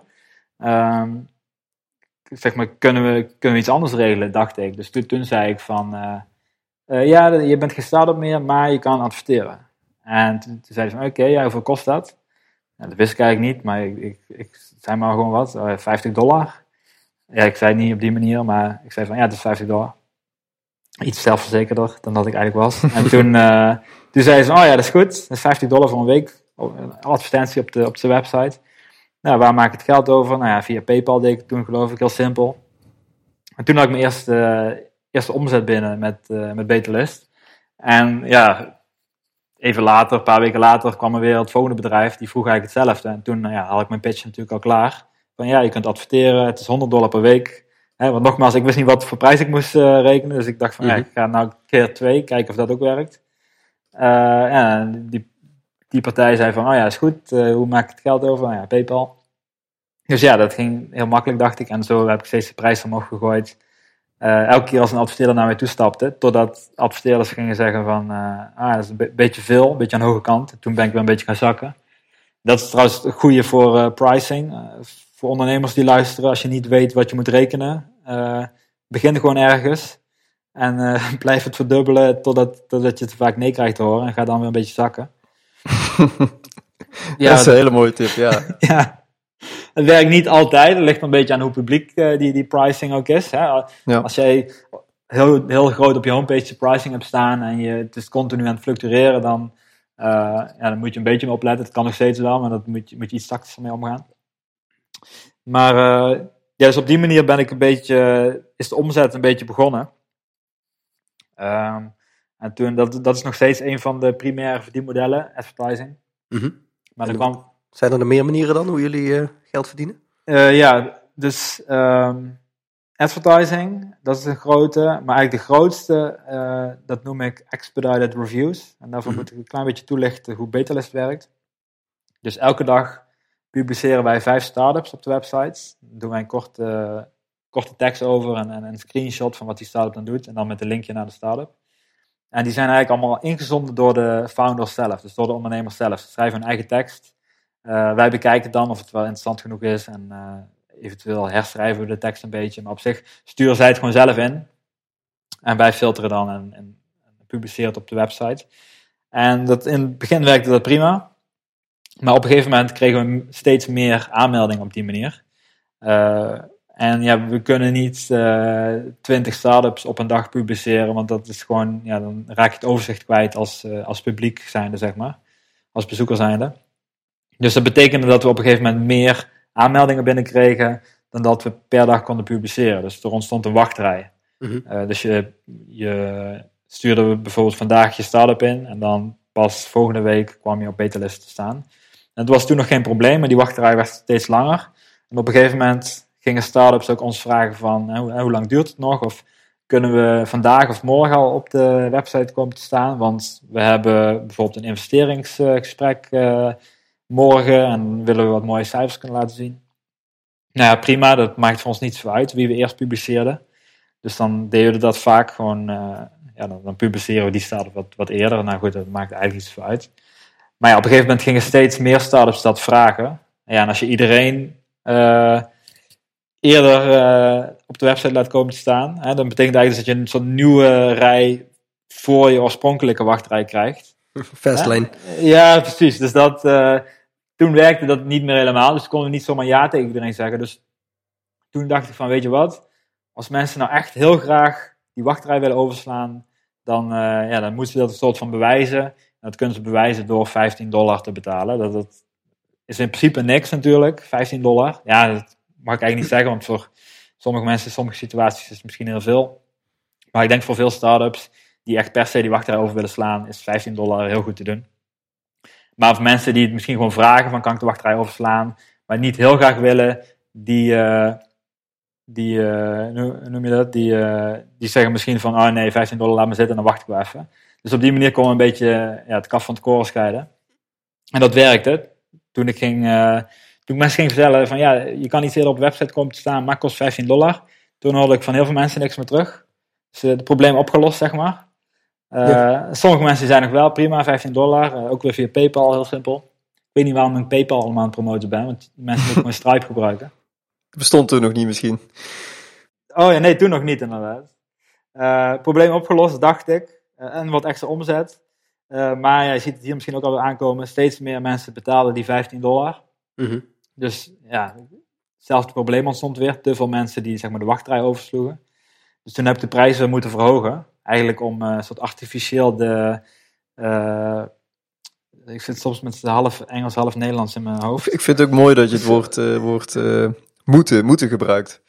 Speaker 2: Um, zeg maar, kunnen we, kunnen iets anders regelen, dacht ik. Dus toen, zei ik van, uh, uh, ja, je bent geen start-up meer, maar je kan adverteren. En toen, zei ze van, oké, ja, hoeveel kost dat? Dat wist ik eigenlijk niet, maar ik, ik, ik zei maar gewoon wat, uh, 50 dollar. Ja, ik zei het niet op die manier, maar ik zei van, ja, het is 50 dollar. Iets zelfverzekerder dan dat ik eigenlijk was. En toen, eh, toen zei ze, oh ja, dat is goed. Dat is 50 dollar voor een week. Oh, advertentie op de, op de website. Nou, waar maak ik het geld over? Nou ja, via PayPal deed ik toen geloof ik, heel simpel. En toen had ik mijn eerste, eh, eerste omzet binnen met, eh met Beterlist. En ja, even later, een paar weken later, kwam er weer het volgende bedrijf. Die vroeg eigenlijk hetzelfde. En toen nou ja, had ik mijn pitch natuurlijk al klaar. Van ja, je kunt adverteren. Het is 100 dollar per week. Hè, want nogmaals, ik wist niet wat voor prijs ik moest eh, rekenen. Dus ik dacht van ja,
Speaker 1: Mhm.
Speaker 2: ik ga nou keer twee, kijken of dat ook werkt. Eh, ja, die, die partij zei van, oh ja, is goed. Eh, hoe maak ik het geld over? Nou ja, PayPal. Dus ja, dat ging heel makkelijk, dacht ik. En zo heb ik steeds de prijs omhoog gegooid. Elke keer als een adverteerder naar mij toestapte, totdat adverteerders gingen zeggen van, ah, dat is een be- beetje veel, een beetje aan de hoge kant. Toen ben ik weer een beetje gaan zakken. Dat is trouwens het goede voor pricing. Voor ondernemers die luisteren, als je niet weet wat je moet rekenen, eh, begin gewoon ergens. En eh, *laughs* blijf het verdubbelen totdat, totdat je te vaak nee krijgt te horen en ga dan weer een beetje zakken. *laughs*
Speaker 3: Ja, dat is een hele mooie tip, ja. *laughs*
Speaker 2: ja. Het werkt niet altijd. Het ligt een beetje aan hoe publiek eh, die, die pricing ook is. Hè.
Speaker 3: Ja.
Speaker 2: Als jij heel, heel groot op je homepage de pricing hebt staan en je, het is continu aan het fluctueren, dan, ja, dan moet je een beetje mee opletten. Het kan nog steeds wel, maar dat moet je, moet je iets tactischer mee omgaan. Maar eh, ja, dus op die manier ben ik een beetje, is de omzet een beetje begonnen. Ehm, en toen, dat, dat is nog steeds een van de primaire verdienmodellen, advertising.
Speaker 1: Mhm.
Speaker 2: Maar er kwam
Speaker 1: Zijn er nog meer manieren dan hoe jullie eh, geld verdienen?
Speaker 2: Eh, ja, dus ehm, advertising, dat is een grote. Maar eigenlijk de grootste, eh, dat noem ik expedited reviews. En daarvoor
Speaker 1: Mhm.
Speaker 2: moet ik een klein beetje toelichten hoe Betalist werkt. Dus elke dag publiceren wij vijf startups op de websites. Dan doen wij een korte, korte tekst over en, en een screenshot van wat die startup dan doet. En dan met een linkje naar de startup. En die zijn eigenlijk allemaal ingezonden door de founders zelf, dus door de ondernemers zelf. Ze schrijven hun eigen tekst. Eh, wij bekijken dan of het wel interessant genoeg is en eh, eventueel herschrijven we de tekst een beetje. Maar op zich sturen zij het gewoon zelf in. En wij filteren dan en, en publiceren het op de website. En dat, in het begin werkte dat prima. Maar op een gegeven moment kregen we steeds meer aanmeldingen op die manier. Eh, en ja, we kunnen niet twintig startups op een dag publiceren, want dat is gewoon, ja, dan raak je het overzicht kwijt als, eh, als publiek zijnde, zeg maar. Als bezoeker zijnde. Dus dat betekende dat we op een gegeven moment meer aanmeldingen binnenkregen dan dat we per dag konden publiceren. Dus er ontstond een wachtrij.
Speaker 1: Mhm.
Speaker 2: Eh, dus je, je stuurde bijvoorbeeld vandaag je start-up in en dan pas volgende week kwam je op beterlist te staan. Het was toen nog geen probleem, maar die wachtrij werd steeds langer. En op een gegeven moment gingen start-ups ook ons vragen van hoe, hoe lang duurt het nog? Of kunnen we vandaag of morgen al op de website komen te staan? Want we hebben bijvoorbeeld een investeringsgesprek eh, morgen en willen we wat mooie cijfers kunnen laten zien. Nou ja, prima, dat maakt voor ons niet zo uit wie we eerst publiceerden. Dus dan deden we dat vaak gewoon, eh, ja, dan, publiceren we die start-up wat, wat eerder. Nou goed, dat maakt eigenlijk niet zoveel uit. Maar ja, op een gegeven moment gingen steeds meer start-ups dat vragen. Ja, en als je iedereen eh, eerder eh, op de website laat komen te staan, hè, dan betekent eigenlijk dus dat je een soort nieuwe rij voor je oorspronkelijke wachtrij krijgt. *laughs*
Speaker 1: Fastlane.
Speaker 2: Ja, precies. Dus dat, eh, toen werkte dat niet meer helemaal. Dus konden we niet zomaar ja tegen iedereen zeggen. Dus toen dacht ik van, weet je wat? Als mensen nou echt heel graag die wachtrij willen overslaan, dan, ja, dan moeten ze dat een soort van bewijzen. En dat kunnen ze bewijzen door 15 dollar te betalen. Dat, dat is in principe niks natuurlijk, 15 dollar. Ja, dat mag ik eigenlijk niet zeggen, want voor sommige mensen sommige situaties is het misschien heel veel. Maar ik denk voor veel start-ups die echt per se die wachtrij over willen slaan, is 15 dollar heel goed te doen. Maar voor mensen die het misschien gewoon vragen van kan ik de wachtrij overslaan, maar niet heel graag willen, die, eh, die eh, noem je dat, die, eh, die zeggen misschien van oh nee, 15 dollar laat me zitten, dan wacht ik wel even. Dus op die manier kon we een beetje ja, het kaf van het koren scheiden. En dat werkte. Toen ik ging, eh, toen ik mensen ging vertellen van ja, je kan niet eerder op de website komen te staan, maar kost 15 dollar. Toen hoorde ik van heel veel mensen niks meer terug. Dus eh, het probleem opgelost, zeg maar. Eh,
Speaker 1: Ja.
Speaker 2: Sommige mensen zijn nog wel prima, 15 dollar. eh, ook weer via PayPal, heel simpel. Ik weet niet waarom ik PayPal allemaal aan het promoten ben, want mensen moeten gewoon Stripe gebruiken. *laughs*
Speaker 3: Bestond toen nog niet misschien.
Speaker 2: Oh ja, nee, toen nog niet inderdaad. Eh, probleem opgelost, dacht ik. Eh, en wat extra omzet. Eh, maar ja, je ziet het hier misschien ook al aankomen. Steeds meer mensen betalen die 15 dollar.
Speaker 1: Mhm.
Speaker 2: Dus ja, hetzelfde probleem ontstond weer. Te veel mensen die zeg maar, de wachtrij oversloegen. Dus toen heb ik de prijzen moeten verhogen. eigenlijk om eh, een soort artificieel de. eh, ik zit soms met half Engels, half Nederlands in mijn hoofd.
Speaker 3: Ik vind het ook mooi dat je het woord, eh, woord eh, moeten, moeten gebruikt.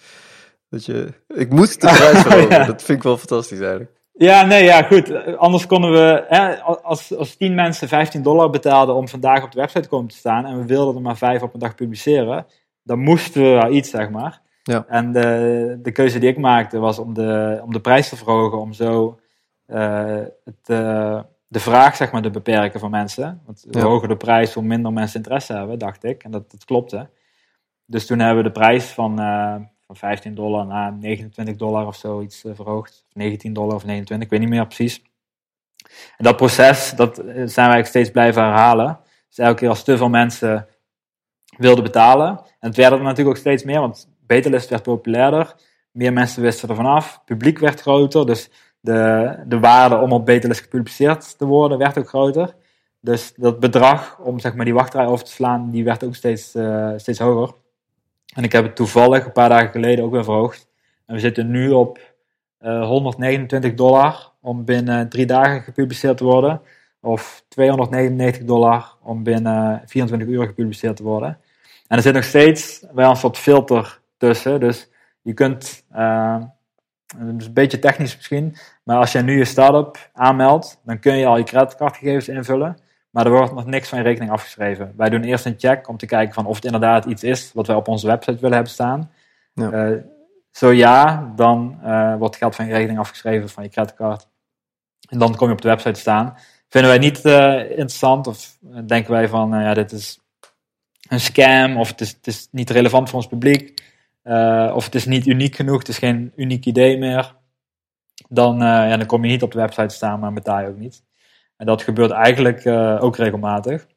Speaker 3: Dat je, ik moet de prijs *laughs* verhogen.
Speaker 2: Ja.
Speaker 3: Dat vind ik wel fantastisch eigenlijk.
Speaker 2: Ja, nee, ja, goed. Anders konden we, hè, als, als 10 mensen 15 dollar betaalden om vandaag op de website te komen te staan en we wilden er maar vijf op een dag publiceren, dan moesten we wel iets, zeg maar.
Speaker 3: Ja.
Speaker 2: En de, de keuze die ik maakte was om de, om de prijs te verhogen, om zo eh, het, eh, de vraag, zeg maar, te beperken van mensen. Want hoe
Speaker 3: Ja.
Speaker 2: hoger de prijs, hoe minder mensen interesse hebben, dacht ik. En dat, dat klopte. Dus toen hebben we de prijs van, eh, van 15 dollar naar 29 dollar of zoiets eh, verhoogd. Of 19 dollar of 29, ik weet niet meer precies. En dat proces, dat eh, zijn wij steeds blijven herhalen. Dus elke keer als te veel mensen wilden betalen. En het werden er natuurlijk ook steeds meer, want Betelist werd populairder. Meer mensen wisten ervan af. Publiek werd groter, dus de, de waarde om op Betelist gepubliceerd te worden werd ook groter. Dus dat bedrag om zeg maar, die wachtrij over te slaan, die werd ook steeds, eh, steeds hoger. En ik heb het toevallig een paar dagen geleden ook weer verhoogd. En we zitten nu op eh, 129 dollar om binnen drie dagen gepubliceerd te worden. Of 299 dollar om binnen 24 uur gepubliceerd te worden. En er zit nog steeds wel een soort filter tussen. Dus je kunt, het is een beetje technisch misschien, maar als je nu je start-up aanmeldt, dan kun je al je creditcardgegevens invullen. Maar er wordt nog niks van je rekening afgeschreven. Wij doen eerst een check om te kijken van of het inderdaad iets is wat wij op onze website willen hebben staan.
Speaker 3: Ja.
Speaker 2: Eh, zo ja, dan eh, wordt geld van je rekening afgeschreven van je creditcard. En dan kom je op de website staan. Vinden wij niet eh, interessant of denken wij van ja, dit is een scam of het is, het is niet relevant voor ons publiek. of het is niet uniek genoeg, het is geen uniek idee meer. Dan, ja, dan kom je niet op de website staan, maar betaal je ook niet. En dat gebeurt eigenlijk eh, ook regelmatig.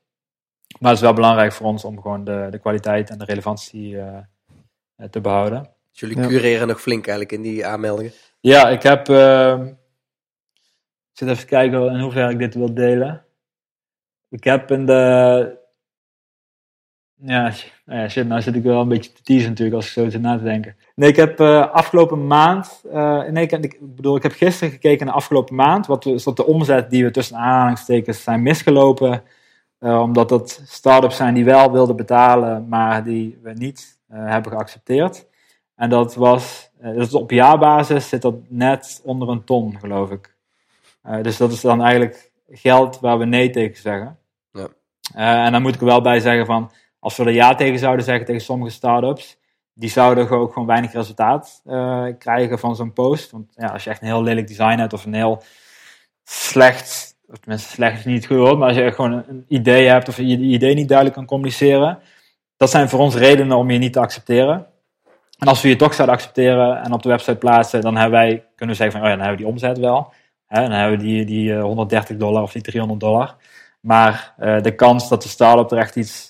Speaker 2: Maar het is wel belangrijk voor ons om gewoon de, de kwaliteit en de relevantie eh, eh, te behouden.
Speaker 1: Dus jullie
Speaker 3: Ja.
Speaker 1: cureren nog flink eigenlijk in die aanmeldingen.
Speaker 2: Ja, ik heb. ehm, ik zit even te kijken in hoeverre ik dit wil delen. Ik heb in de. Ja, nou ja, shit, nou zit ik wel een beetje te teasen natuurlijk als ik zo zit na te denken. Nee, ik heb eh, afgelopen maand. eh, nee, ik, bedoel, ik heb gisteren gekeken naar afgelopen maand. Wat is dat de omzet die we tussen aanhalingstekens zijn misgelopen. eh, omdat dat start-ups zijn die wel wilden betalen, maar die we niet hebben geaccepteerd. En dat was, dat is op jaarbasis zit dat net onder een ton, geloof ik. Dus dat is dan eigenlijk geld waar we nee tegen zeggen.
Speaker 1: Ja.
Speaker 2: En dan moet ik er wel bij zeggen van, als we er ja tegen zouden zeggen tegen sommige start-ups, die zouden ook gewoon weinig resultaat eh, krijgen van zo'n post. Want ja, als je echt een heel lelijk design hebt of een heel slecht, of slecht is niet het goede woord, maar als je gewoon een, idee hebt of je idee niet duidelijk kan communiceren, dat zijn voor ons redenen om je niet te accepteren. En als we je toch zouden accepteren en op de website plaatsen, dan hebben wij, kunnen zeggen van, oh ja, dan hebben we die omzet wel. Hè, dan hebben we die, die eh, 130 dollar of die 300 dollar. Maar eh, de kans dat de start-up er echt iets, eh,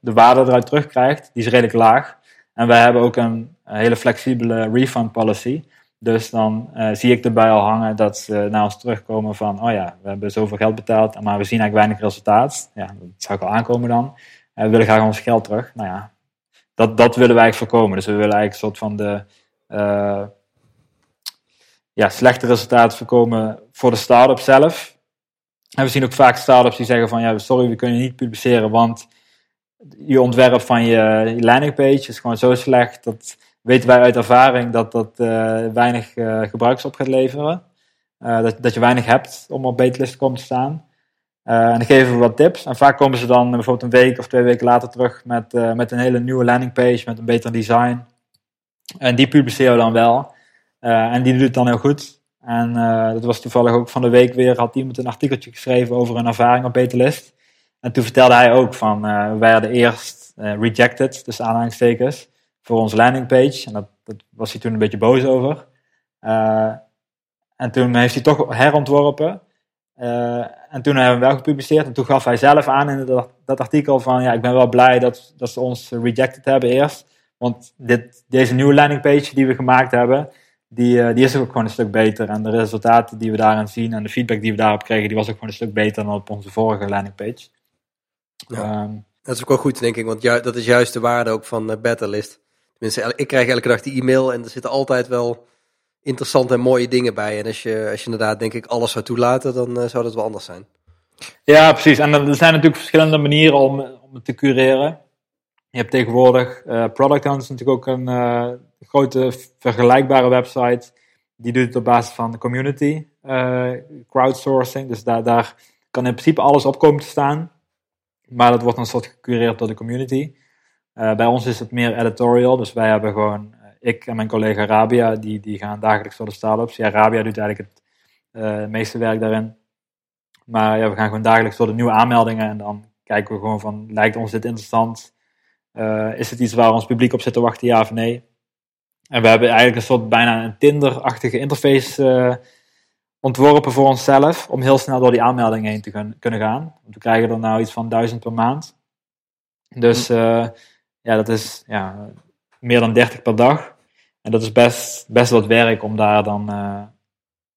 Speaker 2: de waarde eruit terugkrijgt, die is redelijk laag. En wij hebben ook een, hele flexibele refund policy. Dus dan eh, zie ik erbij al hangen dat ze naar ons terugkomen van, oh ja, we hebben zoveel geld betaald, maar we zien eigenlijk weinig resultaat. Ja, dat zou ik al aankomen dan. Eh, we willen graag ons geld terug. Nou ja, dat, dat willen wij eigenlijk voorkomen. Dus we willen eigenlijk een soort van de eh, ja, slechte resultaten voorkomen voor de start-up zelf. En we zien ook vaak start-ups die zeggen van ja, sorry, we kunnen niet publiceren, want je ontwerp van je, landingpage is gewoon zo slecht. Dat weten wij uit ervaring dat dat eh, weinig gebruiks op gaat leveren. Eh, dat, dat je weinig hebt om op betelist te komen te staan. En dan geven we wat tips. En vaak komen ze dan bijvoorbeeld een week of twee weken later terug met, met een hele nieuwe landingpage, met een beter design. En die publiceren we dan wel. En die doet het dan heel goed. En dat was toevallig ook van de week weer, had iemand een artikeltje geschreven over een ervaring op Betelist. En toen vertelde hij ook van, eh we werden eerst eh, rejected, dus aanhalingstekens, voor onze landingpage. En dat, dat was hij toen een beetje boos over. Eh, en toen heeft hij toch herontworpen. En toen hebben we hem wel gepubliceerd. En toen gaf hij zelf aan in dat, dat artikel van... ja, ik ben wel blij dat, dat ze ons rejected hebben eerst. Want dit, deze nieuwe landingpage die we gemaakt hebben... Die, die is ook gewoon een stuk beter. En de resultaten die we daarin zien... en de feedback die we daarop kregen... die was ook gewoon een stuk beter dan op onze vorige landingpage.
Speaker 1: Ja.
Speaker 2: Ehm,
Speaker 1: Dat is ook wel goed, denk ik, want dat is juist de waarde ook van uh, Betterlist. Tenminste, ik krijg elke dag die e-mail en er zitten altijd wel interessante en mooie dingen bij. En als je, als je inderdaad, denk ik, alles zou toelaten, dan eh, zou dat wel anders zijn.
Speaker 2: Ja, precies. En er zijn natuurlijk verschillende manieren om, om het te cureren. Je hebt tegenwoordig, uh, Product Hunt is natuurlijk ook een uh, grote vergelijkbare website. Die doet het op basis van de community crowdsourcing. Dus daar, daar kan in principe alles op komen te staan. Maar dat wordt een soort gecureerd door de community. bij ons is het meer editorial. Dus wij hebben gewoon ik en mijn collega Rabia, die, die gaan dagelijks door de start-ups. Ja, Rabia doet eigenlijk het uh, meeste werk daarin. Maar ja, we gaan gewoon dagelijks door de nieuwe aanmeldingen en dan kijken we gewoon van, lijkt ons dit interessant? Is het iets waar ons publiek op zit te wachten, ja of nee? En we hebben eigenlijk een soort bijna een Tinder-achtige interface ontworpen voor onszelf, om heel snel door die aanmeldingen heen te kunnen gaan. Want we krijgen er nou iets van duizend per maand. Dus uh, ja, dat is ja, meer dan 30 per dag. En dat is best, best wat werk om daar dan uh,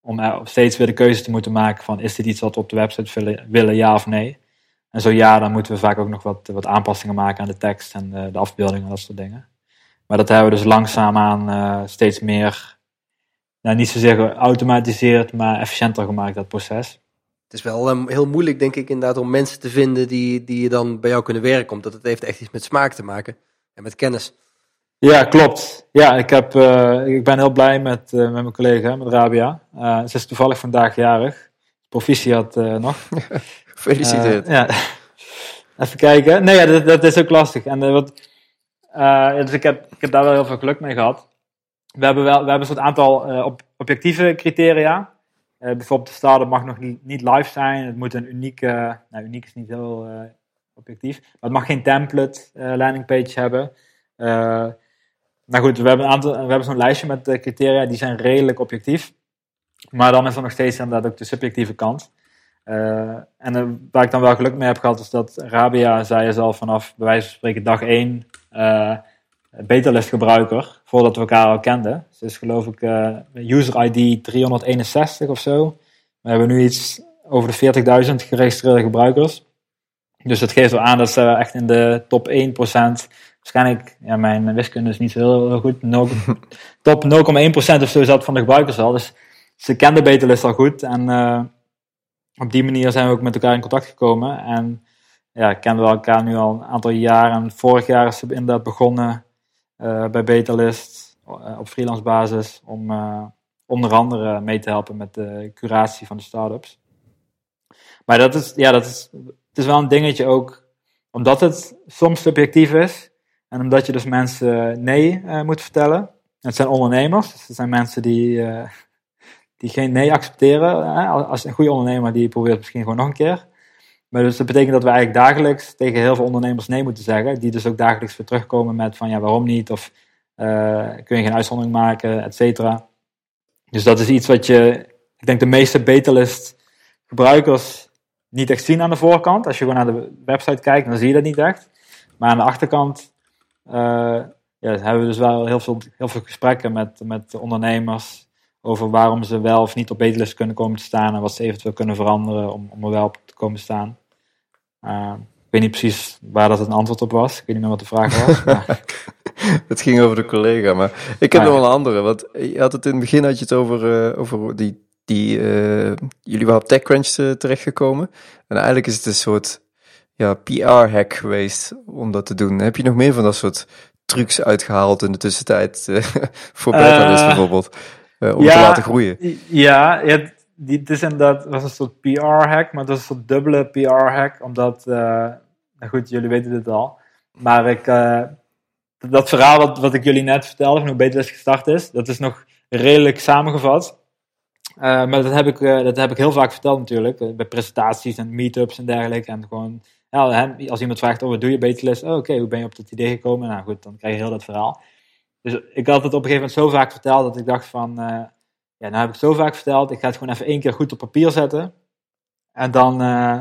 Speaker 2: om steeds weer de keuze te moeten maken van is dit iets wat we op de website willen, willen, ja of nee. En zo ja, dan moeten we vaak ook nog wat, wat aanpassingen maken aan de tekst en de, de afbeeldingen en dat soort dingen. Maar dat hebben we dus langzaamaan uh, steeds meer, nou niet zozeer geautomatiseerd, maar efficiënter gemaakt, dat proces.
Speaker 1: Het is wel um, heel moeilijk, denk ik, inderdaad, om mensen te vinden die, die dan bij jou kunnen werken. Omdat het heeft echt iets met smaak te maken en met kennis.
Speaker 2: Ja, klopt. Ja, ik, heb, uh, ik ben heel blij met, uh, met mijn collega, met Rabia. Uh, ze is toevallig vandaag jarig. Proficiat nog. *laughs*
Speaker 3: Gefeliciteerd.
Speaker 2: ja. Even kijken. Nee, ja, dat, dat is ook lastig. En, wat, dus ik heb, ik heb daar wel heel veel geluk mee gehad. We hebben, wel, we hebben een soort aantal op, objectieve criteria. bijvoorbeeld de start mag nog niet, live zijn. Het moet een unieke, nou uniek is niet heel objectief. Maar het mag geen template landing page hebben. Nou goed, we hebben, een aantal, we hebben zo'n lijstje met criteria, die zijn redelijk objectief. Maar dan is er nog steeds inderdaad ook de subjectieve kant. En waar ik dan wel geluk mee heb gehad, is dat Rabia zei zelf vanaf, bij wijze van spreken, dag 1 betalist gebruiker, voordat we elkaar al kenden. Ze is geloof ik user ID 361 of zo. We hebben nu iets over de 40.000 geregistreerde gebruikers. Dus dat geeft wel aan dat ze echt in de top 1% waarschijnlijk, ja, mijn wiskunde is niet zo heel, heel goed, 0, *laughs* top 0,1% of zo zat van de gebruikers al. Dus ze kenden Betelist al goed en uh, op die manier zijn we ook met elkaar in contact gekomen. En ja, kennen we elkaar nu al een aantal jaar. En vorig jaar is ze inderdaad begonnen bij Betalist uh, op freelance basis om onder andere mee te helpen met de curatie van de startups. Maar dat is, ja, dat is, het is wel een dingetje ook, omdat het soms subjectief is, en omdat je dus mensen nee moet vertellen. Het zijn ondernemers, dus het zijn mensen die, die geen nee accepteren. Hè? Als een goede ondernemer die probeert misschien gewoon nog een keer. Maar dus dat betekent dat we eigenlijk dagelijks tegen heel veel ondernemers nee moeten zeggen. Die dus ook dagelijks weer terugkomen met van ja, waarom niet? Of uh, kun je geen uitzondering maken, et cetera. Dus dat is iets wat je, ik denk de meeste betalist gebruikers niet echt zien aan de voorkant. Als je gewoon naar de website kijkt, dan zie je dat niet echt. Maar aan de achterkant uh, ja, hebben we dus wel heel veel, heel veel gesprekken met, met ondernemers over waarom ze wel of niet op betelist kunnen komen te staan en wat ze eventueel kunnen veranderen om, om er wel op te komen staan. Uh, ik weet niet precies waar dat een antwoord op was. Ik weet niet meer wat de vraag was. Maar... *laughs*
Speaker 3: het ging over de collega, maar ik heb ah, nog een andere. Want je had het in het begin had je het over, uh, over die, die uh, jullie waren op TechCrunch terechtgekomen. En eigenlijk is het een soort ja, PR-hack geweest om dat te doen. Heb je nog meer van dat soort trucs uitgehaald in de tussentijd *laughs* voor beta uh, bijvoorbeeld? Om ja, te laten groeien.
Speaker 2: Ja, ja die, het is inderdaad was een soort PR-hack, maar dat is een soort dubbele PR-hack, omdat, nou goed, jullie weten dit al. Maar ik, dat verhaal wat, wat ik jullie net vertelde, van hoe Betelist gestart is, dat is nog redelijk samengevat. maar dat heb, ik, dat heb ik heel vaak verteld natuurlijk, bij presentaties en meetups en dergelijke. En gewoon ja, als iemand vraagt, oh, wat doe je beter Oh, oké, hoe ben je op dat idee gekomen? Nou goed, dan krijg je heel dat verhaal. Dus ik had het op een gegeven moment zo vaak verteld dat ik dacht van, ja, nou heb ik zo vaak verteld, ik ga het gewoon even één keer goed op papier zetten. En dan, uh,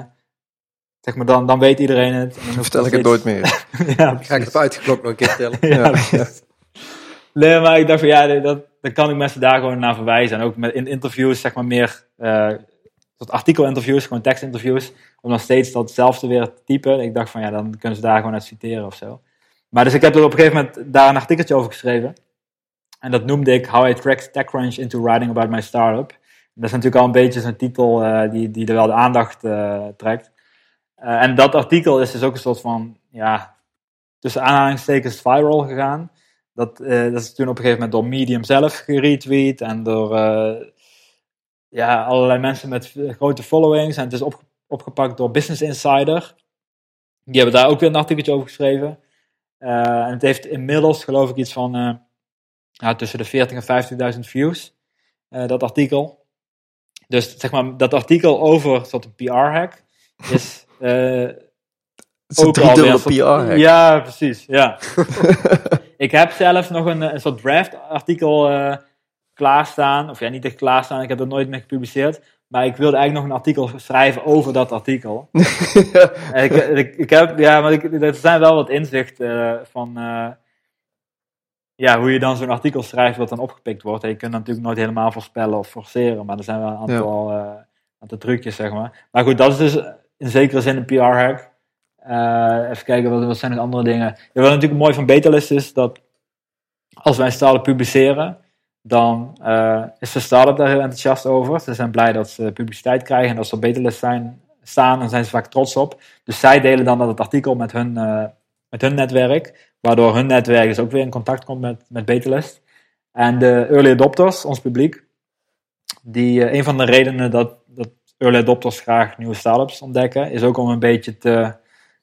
Speaker 2: zeg maar, dan, dan weet iedereen het.
Speaker 3: dan vertel ik het nooit meer. *laughs*
Speaker 1: ja, ga ik het uitgeklopt nog een keer vertellen. *laughs*
Speaker 2: ja, Nee, maar ik dacht van, ja, dat, dan kan ik mensen daar gewoon naar verwijzen. En ook met, in interviews, zeg maar, meer... Uh, soort artikelinterviews, gewoon tekstinterviews, om dan steeds datzelfde weer te typen. Ik dacht van ja, dan kunnen ze daar gewoon uit citeren of zo. Maar dus ik heb er op een gegeven moment daar een artikeltje over geschreven. En dat noemde ik How I Tracked TechCrunch into Writing About My Startup. Dat is natuurlijk al een beetje zo'n titel eh, die, die er wel de aandacht eh, trekt. Eh, en dat artikel is dus ook een soort van, ja, tussen aanhalingstekens viral gegaan. Dat, dat is toen op een gegeven moment door Medium zelf geretweet en door ja, allerlei mensen met grote followings. En het is op, opgepakt door Business Insider. Die hebben daar ook weer een artikeltje over geschreven. en het heeft inmiddels, geloof ik, iets van ja, tussen de 40 en 50.000 views, dat artikel. Dus zeg maar, dat artikel over soort een PR-hack is. Uh,
Speaker 3: is een PR-hack.
Speaker 2: Ja, precies. Ja. *laughs* ik heb zelf nog een, een soort draft-artikel uh, klaarstaan. Of ja, niet echt klaarstaan, ik heb dat nooit meer gepubliceerd. Maar ik wilde eigenlijk nog een artikel schrijven over dat artikel. *laughs* ik, ik, ik, heb, ja, maar ik, er zijn wel wat inzichten uh, van. Ja, hoe je dan zo'n artikel schrijft wat dan opgepikt wordt. je kunt natuurlijk nooit helemaal voorspellen of forceren, maar er zijn wel een aantal, ja. uh, aantal trucjes, zeg maar. Maar goed, dat is dus in zekere zin een PR-hack. Uh, even kijken, wat, wat zijn nog andere dingen? Ja, wat natuurlijk mooi van Betalist is dat als wij een start-up publiceren, dan uh, is de start-up daar heel enthousiast over. Ze zijn blij dat ze publiciteit krijgen en dat ze op Betalist zijn, staan en zijn ze vaak trots op. Dus zij delen dan dat het artikel met hun, met hun netwerk. Waardoor hun netwerk dus ook weer in contact komt met, met Betelist. En de early adopters, ons publiek, die, uh, een van de redenen dat, dat early adopters graag nieuwe startups ontdekken, is ook om een beetje te,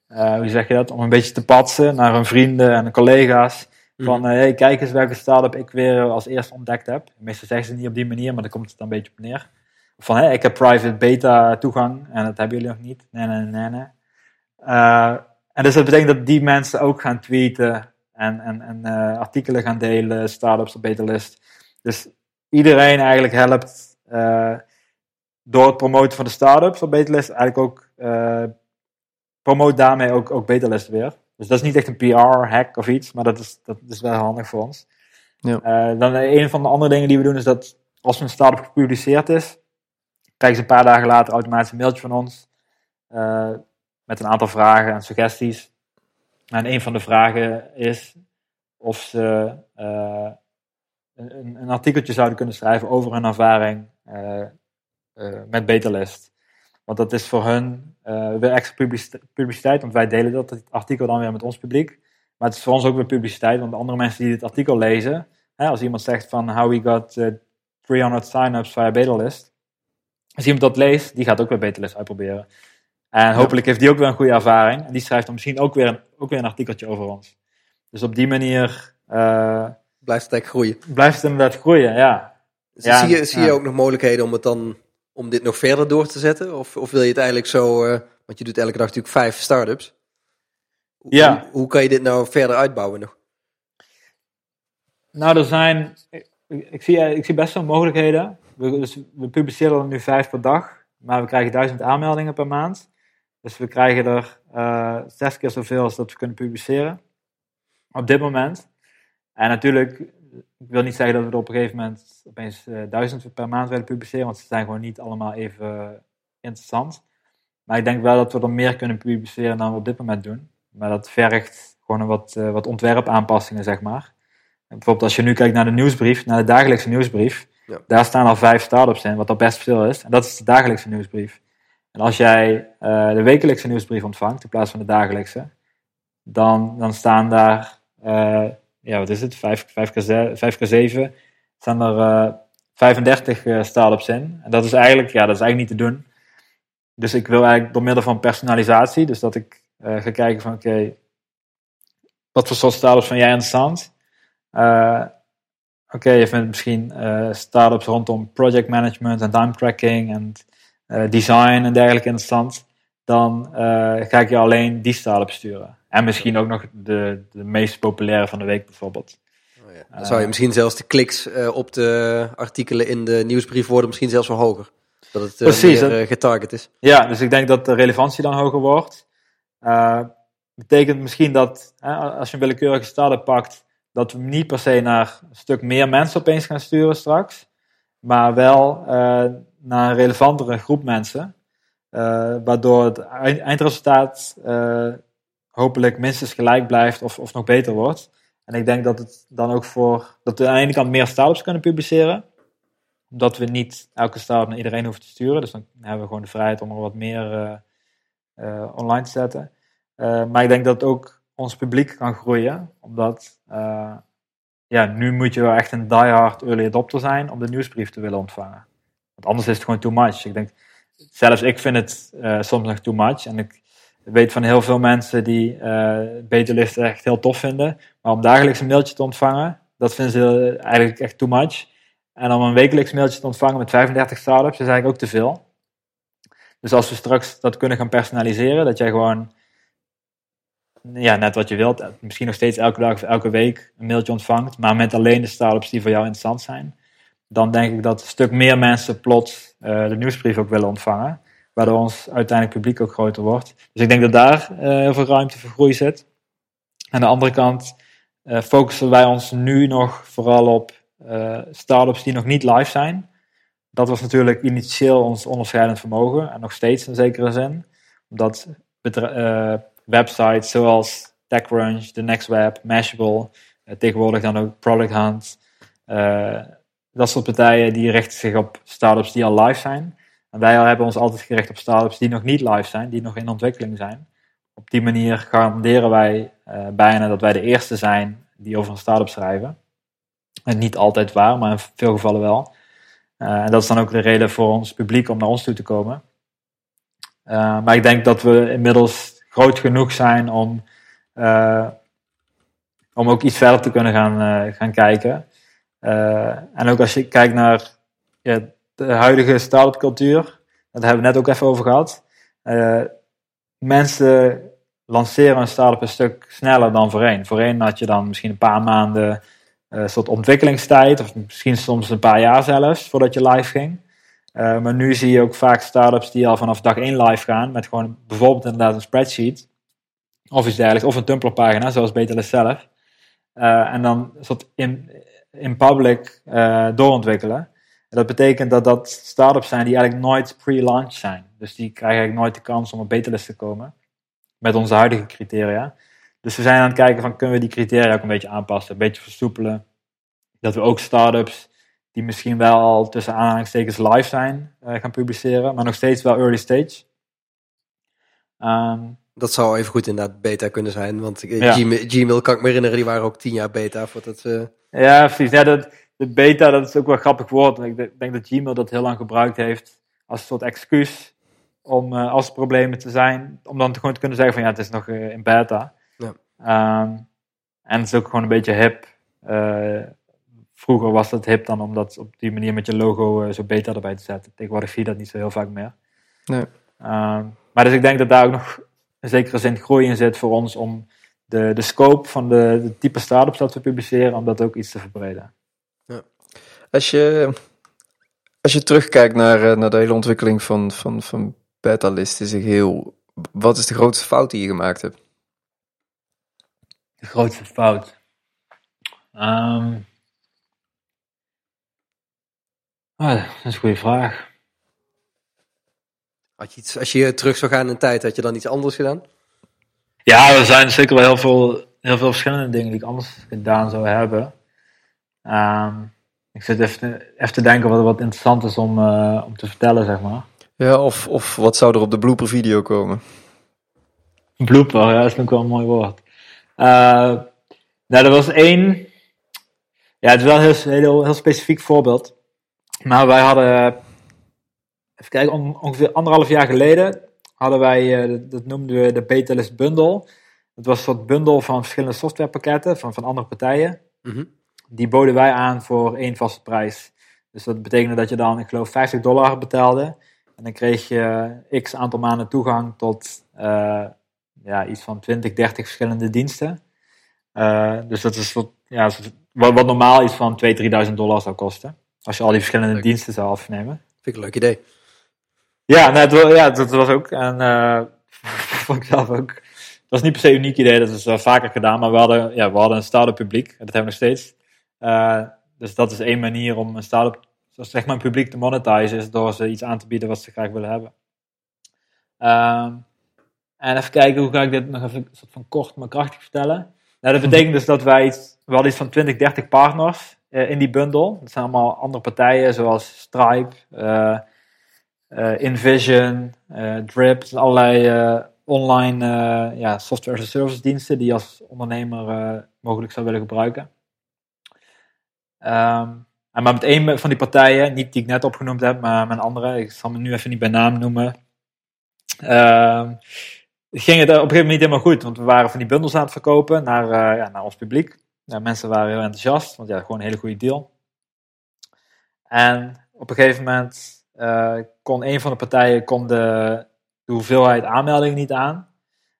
Speaker 2: uh, hoe zeg je dat, om een beetje te patsen naar hun vrienden en collega's. Mhm. Van, uh, hey, kijk eens welke start-up ik weer als eerste ontdekt heb. Meestal zeggen ze niet op die manier, maar daar komt het dan een beetje op neer. Van, hey, ik heb private beta toegang en dat hebben jullie nog niet. Nee, nee, nee, nee. En dus dat betekent dat die mensen ook gaan tweeten en, en, en uh, artikelen gaan delen, startups op Beterlist. Dus iedereen eigenlijk helpt uh, door het promoten van de startups op Beterlist, eigenlijk ook uh, promoot daarmee ook, ook Beterlist weer. Dus dat is niet echt een PR-hack of iets, maar dat is, dat is wel handig voor ons. Ja. dan een van de andere dingen die we doen is dat als een startup gepubliceerd is, krijgen ze een paar dagen later automatisch een mailtje van ons met een aantal vragen en suggesties. En een van de vragen is of ze uh, een, een, artikeltje zouden kunnen schrijven over hun ervaring uh, uh, met Betalist. Want dat is voor hun weer extra publiciteit, want wij delen dat artikel dan weer met ons publiek. Maar het is voor ons ook weer publiciteit, want andere mensen die dit artikel lezen, hè, als iemand zegt van how we got 300 sign-ups via Betalist, als iemand dat leest, die gaat ook weer Betalist uitproberen. En hopelijk heeft die ook weer een goede ervaring. En die schrijft dan misschien ook weer een, ook weer een artikeltje over ons. Dus op die manier... Uh,
Speaker 1: blijft het eigenlijk groeien.
Speaker 2: Blijft het inderdaad groeien, ja.
Speaker 1: Dus zie je, zie je ook nog mogelijkheden om het dan... om dit nog verder door te zetten? Of, of wil je het eigenlijk zo... Uh, want je doet elke dag natuurlijk vijf start-ups.
Speaker 2: Ja.
Speaker 1: Hoe, hoe, kan je dit nou verder uitbouwen nog?
Speaker 2: Nou, er zijn... Ik, ik zie, ik zie best wel mogelijkheden. We, dus we publiceren er nu vijf per dag. Maar we krijgen duizend aanmeldingen per maand. Dus we krijgen er uh, zes keer zoveel als dat we kunnen publiceren. Op dit moment. En natuurlijk, ik wil niet zeggen dat we er op een gegeven moment opeens uh, duizend per maand willen publiceren, want ze zijn gewoon niet allemaal even interessant. Maar ik denk wel dat we er meer kunnen publiceren dan we op dit moment doen. Maar dat vergt gewoon een wat, uh, wat ontwerpaanpassingen, zeg maar. En bijvoorbeeld als je nu kijkt naar de nieuwsbrief, naar de dagelijkse nieuwsbrief, ja. daar staan al vijf startups in, wat al best veel is. En dat is de dagelijkse nieuwsbrief. En als jij uh, de wekelijkse nieuwsbrief ontvangt in plaats van de dagelijkse, dan, dan staan daar, uh, ja, wat is het, 5, 5 keer, 5 keer 7, staan er uh, 35 startups in. En dat is eigenlijk, ja, dat is eigenlijk niet te doen. Dus ik wil eigenlijk door middel van personalisatie, dus dat ik ga kijken van, oké, wat voor soort startups vind jij interessant? Oké, je vindt misschien startups rondom project management en time tracking en uh, design en dergelijke interessant, dan uh, ga ik je alleen die start sturen. En misschien ook nog de, de meest populaire van de week bijvoorbeeld.
Speaker 1: Oh ja. Dan zou je misschien zelfs de kliks uh, op de artikelen in de nieuwsbrief worden misschien zelfs wel hoger. Dat het Precies, meer getarget is.
Speaker 2: Ja, dus ik denk dat de relevantie dan hoger wordt. betekent misschien dat als je een willekeurige start pakt, dat we niet per se naar een stuk meer mensen opeens gaan sturen straks. Maar wel naar een relevantere groep mensen. Uh, waardoor het eindresultaat uh, hopelijk minstens gelijk blijft of, of nog beter wordt. En ik denk dat het dan ook voor, dat we aan de ene kant meer startups kunnen publiceren. Omdat we niet elke start naar iedereen hoeven te sturen. Dus dan hebben we gewoon de vrijheid om er wat meer eh, eh, online te zetten. Eh, maar ik denk dat ook ons publiek kan groeien. Omdat eh, ja, nu moet je wel echt een diehard early adopter zijn om de nieuwsbrief te willen ontvangen. Anders is het gewoon too much. Ik denk, zelfs ik vind het eh, soms nog too much. En ik weet van heel veel mensen die uh, beterlisten echt heel tof vinden. Maar om dagelijks een mailtje te ontvangen, dat vinden ze eigenlijk echt too much. En om een wekelijks mailtje te ontvangen met 35 startups, is eigenlijk ook te veel. Dus als we straks dat kunnen gaan personaliseren, dat jij gewoon, ja, net wat je wilt, misschien nog steeds elke dag of elke week een mailtje ontvangt, maar met alleen de startups die voor jou interessant zijn, dan denk ik dat een stuk meer mensen plots uh, de nieuwsbrief ook willen ontvangen, waardoor ons uiteindelijk publiek ook groter wordt. Dus ik denk dat daar uh, heel veel ruimte voor groei zit. Aan de andere kant uh, focussen wij ons nu nog vooral op startups die nog niet live zijn dat was natuurlijk initieel ons onderscheidend vermogen en nog steeds in zekere zin. Omdat websites zoals TechCrunch, The Next Web, Mashable, tegenwoordig dan ook Product Hunt, dat soort partijen die richten zich op startups die al live zijn. Wij hebben ons altijd gericht op startups die nog niet live zijn, die nog in ontwikkeling zijn. Op die manier garanderen wij bijna dat wij de eerste zijn die over een start-up schrijven. En niet altijd waar, maar in veel gevallen wel. Uh, en dat is dan ook de reden voor ons publiek om naar ons toe te komen. Uh, maar ik denk dat we inmiddels groot genoeg zijn om, om ook iets verder te kunnen gaan, gaan kijken. En ook als je kijkt naar de huidige start-up cultuur, dat hebben we net ook even over gehad. mensen lanceren een start-up een stuk sneller dan voorheen. Voorheen had je dan misschien een paar maanden een soort ontwikkelingstijd, of misschien soms een paar jaar zelfs, voordat je live ging. Maar nu zie je ook vaak startups die al vanaf dag 1 live gaan, met gewoon bijvoorbeeld inderdaad een spreadsheet, of iets dergelijks, of een Tumblr-pagina, zoals Betelis zelf. En dan soort in, in public uh, doorontwikkelen. En dat betekent dat dat startups zijn die eigenlijk nooit pre-launch zijn. Dus die krijgen eigenlijk nooit de kans om op Betelis te komen, met onze huidige criteria. Dus we zijn aan het kijken van kunnen we die criteria ook een beetje aanpassen, een beetje versoepelen. Dat we ook startups die misschien wel al tussen aanhalingstekens live zijn uh, gaan publiceren, maar nog steeds wel early stage.
Speaker 1: Um, dat zou even goed inderdaad beta kunnen zijn, want ja. Gmail, Gmail, kan ik me herinneren, die waren ook tien jaar beta voordat ze...
Speaker 2: Ja, precies. Ja, dat, de beta, dat is ook wel een grappig woord. Ik denk dat Gmail dat heel lang gebruikt heeft als een soort excuus om uh, als problemen te zijn, om dan gewoon te kunnen zeggen van ja, het is nog uh, in beta. Um, en het is ook gewoon een beetje hip. Uh, vroeger was het hip dan om dat op die manier met je logo zo beta erbij te zetten. Tegenwoordig zie je dat niet zo heel vaak meer.
Speaker 3: Nee.
Speaker 2: Um, maar dus ik denk dat daar ook nog een zekere zin groei in zit voor ons om de, de scope van de, de type start-ups dat we publiceren, om dat ook iets te verbreden.
Speaker 3: Ja. Als je, als je terugkijkt naar, uh, naar de hele ontwikkeling van, van, van beta-list in zich heel, wat is de grootste fout die je gemaakt hebt?
Speaker 2: De grootste fout. Um, oh, dat is een goede vraag.
Speaker 1: Had je iets, als je terug zou gaan in tijd, had je dan iets anders gedaan?
Speaker 2: Ja, er zijn zeker wel heel veel, heel veel verschillende dingen die ik anders gedaan zou hebben. Um, ik zit even te, even te denken wat, wat interessant is om, uh, om te vertellen, zeg maar.
Speaker 3: Ja, of, of wat zou er op de blooper video komen?
Speaker 2: Blooper, ja, dat is ook wel een mooi woord. Uh, nou, er was één. Ja, het is wel een heel, heel, heel specifiek voorbeeld. Maar wij hadden. Even kijken, on, ongeveer anderhalf jaar geleden hadden wij, uh, dat noemden we de Betalist Bundle. Het was een soort bundel van verschillende softwarepakketten van, van andere partijen.
Speaker 1: Mm -hmm.
Speaker 2: Die boden wij aan voor één vaste prijs. Dus dat betekende dat je dan, ik geloof, 50 dollar betaalde. En dan kreeg je x aantal maanden toegang tot uh, ja, iets van 20, 30 verschillende diensten. Uh, dus dat is wat, ja, wat, wat normaal iets van 2.000, 3.000 dollar zou kosten. Als je al die verschillende leuk. diensten zou afnemen.
Speaker 1: Vind ik een leuk idee.
Speaker 2: Ja, nou, het, ja dat was ook. En uh, *laughs* vond ik zelf ook. Het was niet per se een uniek idee, dat is uh, vaker gedaan. Maar we hadden, ja, we hadden een start-up publiek. En dat hebben we nog steeds. Uh, dus dat is één manier om een start-up, zeg maar een publiek te monetizen. Is door ze iets aan te bieden wat ze graag willen hebben. Uh, en even kijken, hoe ga ik dit nog even soort van kort maar krachtig vertellen. Nou, dat *laughs* betekent dus dat wij iets, we hadden iets van 20, 30 partners eh, in die bundel. Dat zijn allemaal andere partijen, zoals Stripe, eh, eh, InVision, eh, Drip. Allerlei eh, online eh, ja, software as a service diensten die je als ondernemer eh, mogelijk zou willen gebruiken. Ehm, maar met een van die partijen, niet die ik net opgenoemd heb, maar met een andere, ik zal me nu even niet bij naam noemen, ehm, ging het op een gegeven moment niet helemaal goed. Want we waren van die bundels aan het verkopen naar, eh, ja, naar ons publiek. Mensen waren heel enthousiast, want ja, gewoon een hele goede deal. En op een gegeven moment eh, kon een van de partijen kon de, de hoeveelheid aanmeldingen niet aan.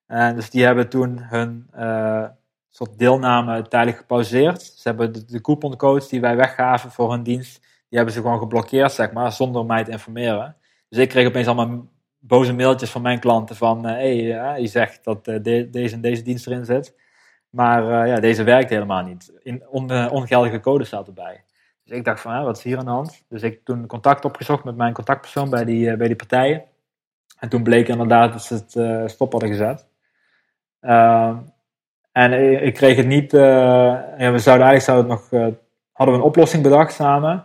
Speaker 2: En dus die hebben toen hun eh, soort deelname tijdelijk gepauzeerd. Ze hebben de, de couponcodes die wij weggaven voor hun dienst, die hebben ze gewoon geblokkeerd, zeg maar, zonder mij te informeren. Dus ik kreeg opeens allemaal boze mailtjes van mijn klanten van, hé, hey, ja, je zegt dat eh, de- deze en deze dienst erin zit, maar eh, ja, deze werkt helemaal niet. In on, eh, ongeldige code staat erbij. Dus ik dacht van, hè, wat is hier aan de hand? Dus ik toen contact opgezocht met mijn contactpersoon bij die, eh, bij die partijen. En toen bleek inderdaad dat ze het eh, stop hadden gezet. Ehm, en ik, kreeg het niet, eh, ja, we zouden eigenlijk zouden het nog, hadden we een oplossing bedacht samen.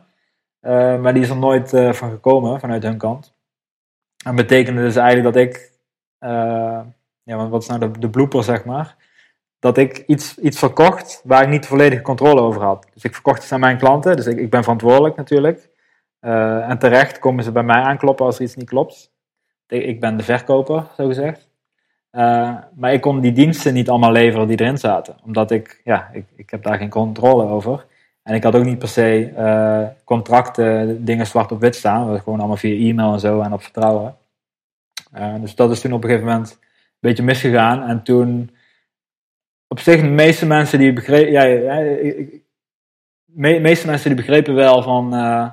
Speaker 2: Eh, maar die is er nooit van gekomen vanuit hun kant. En betekende dus eigenlijk dat ik, ja, want wat is nou de, de blooper zeg maar, dat ik iets, iets verkocht waar ik niet volledige controle over had. Dus ik verkocht het aan mijn klanten, dus ik, ik ben verantwoordelijk natuurlijk. Eh, en terecht komen ze bij mij aankloppen als er iets niet klopt. Ik, ik ben de verkoper, zo gezegd. Eh, maar ik kon die diensten niet allemaal leveren die erin zaten. Omdat ik, ja, ik, ik heb daar geen controle over. En ik had ook niet per se eh, contracten, dingen zwart op wit staan. Dat gewoon allemaal via e-mail en zo en op vertrouwen. Dus dat is toen op een gegeven moment een beetje misgegaan. En toen, op zich, de meeste mensen die begrepen, ja, me, meeste mensen die begrepen wel van eh,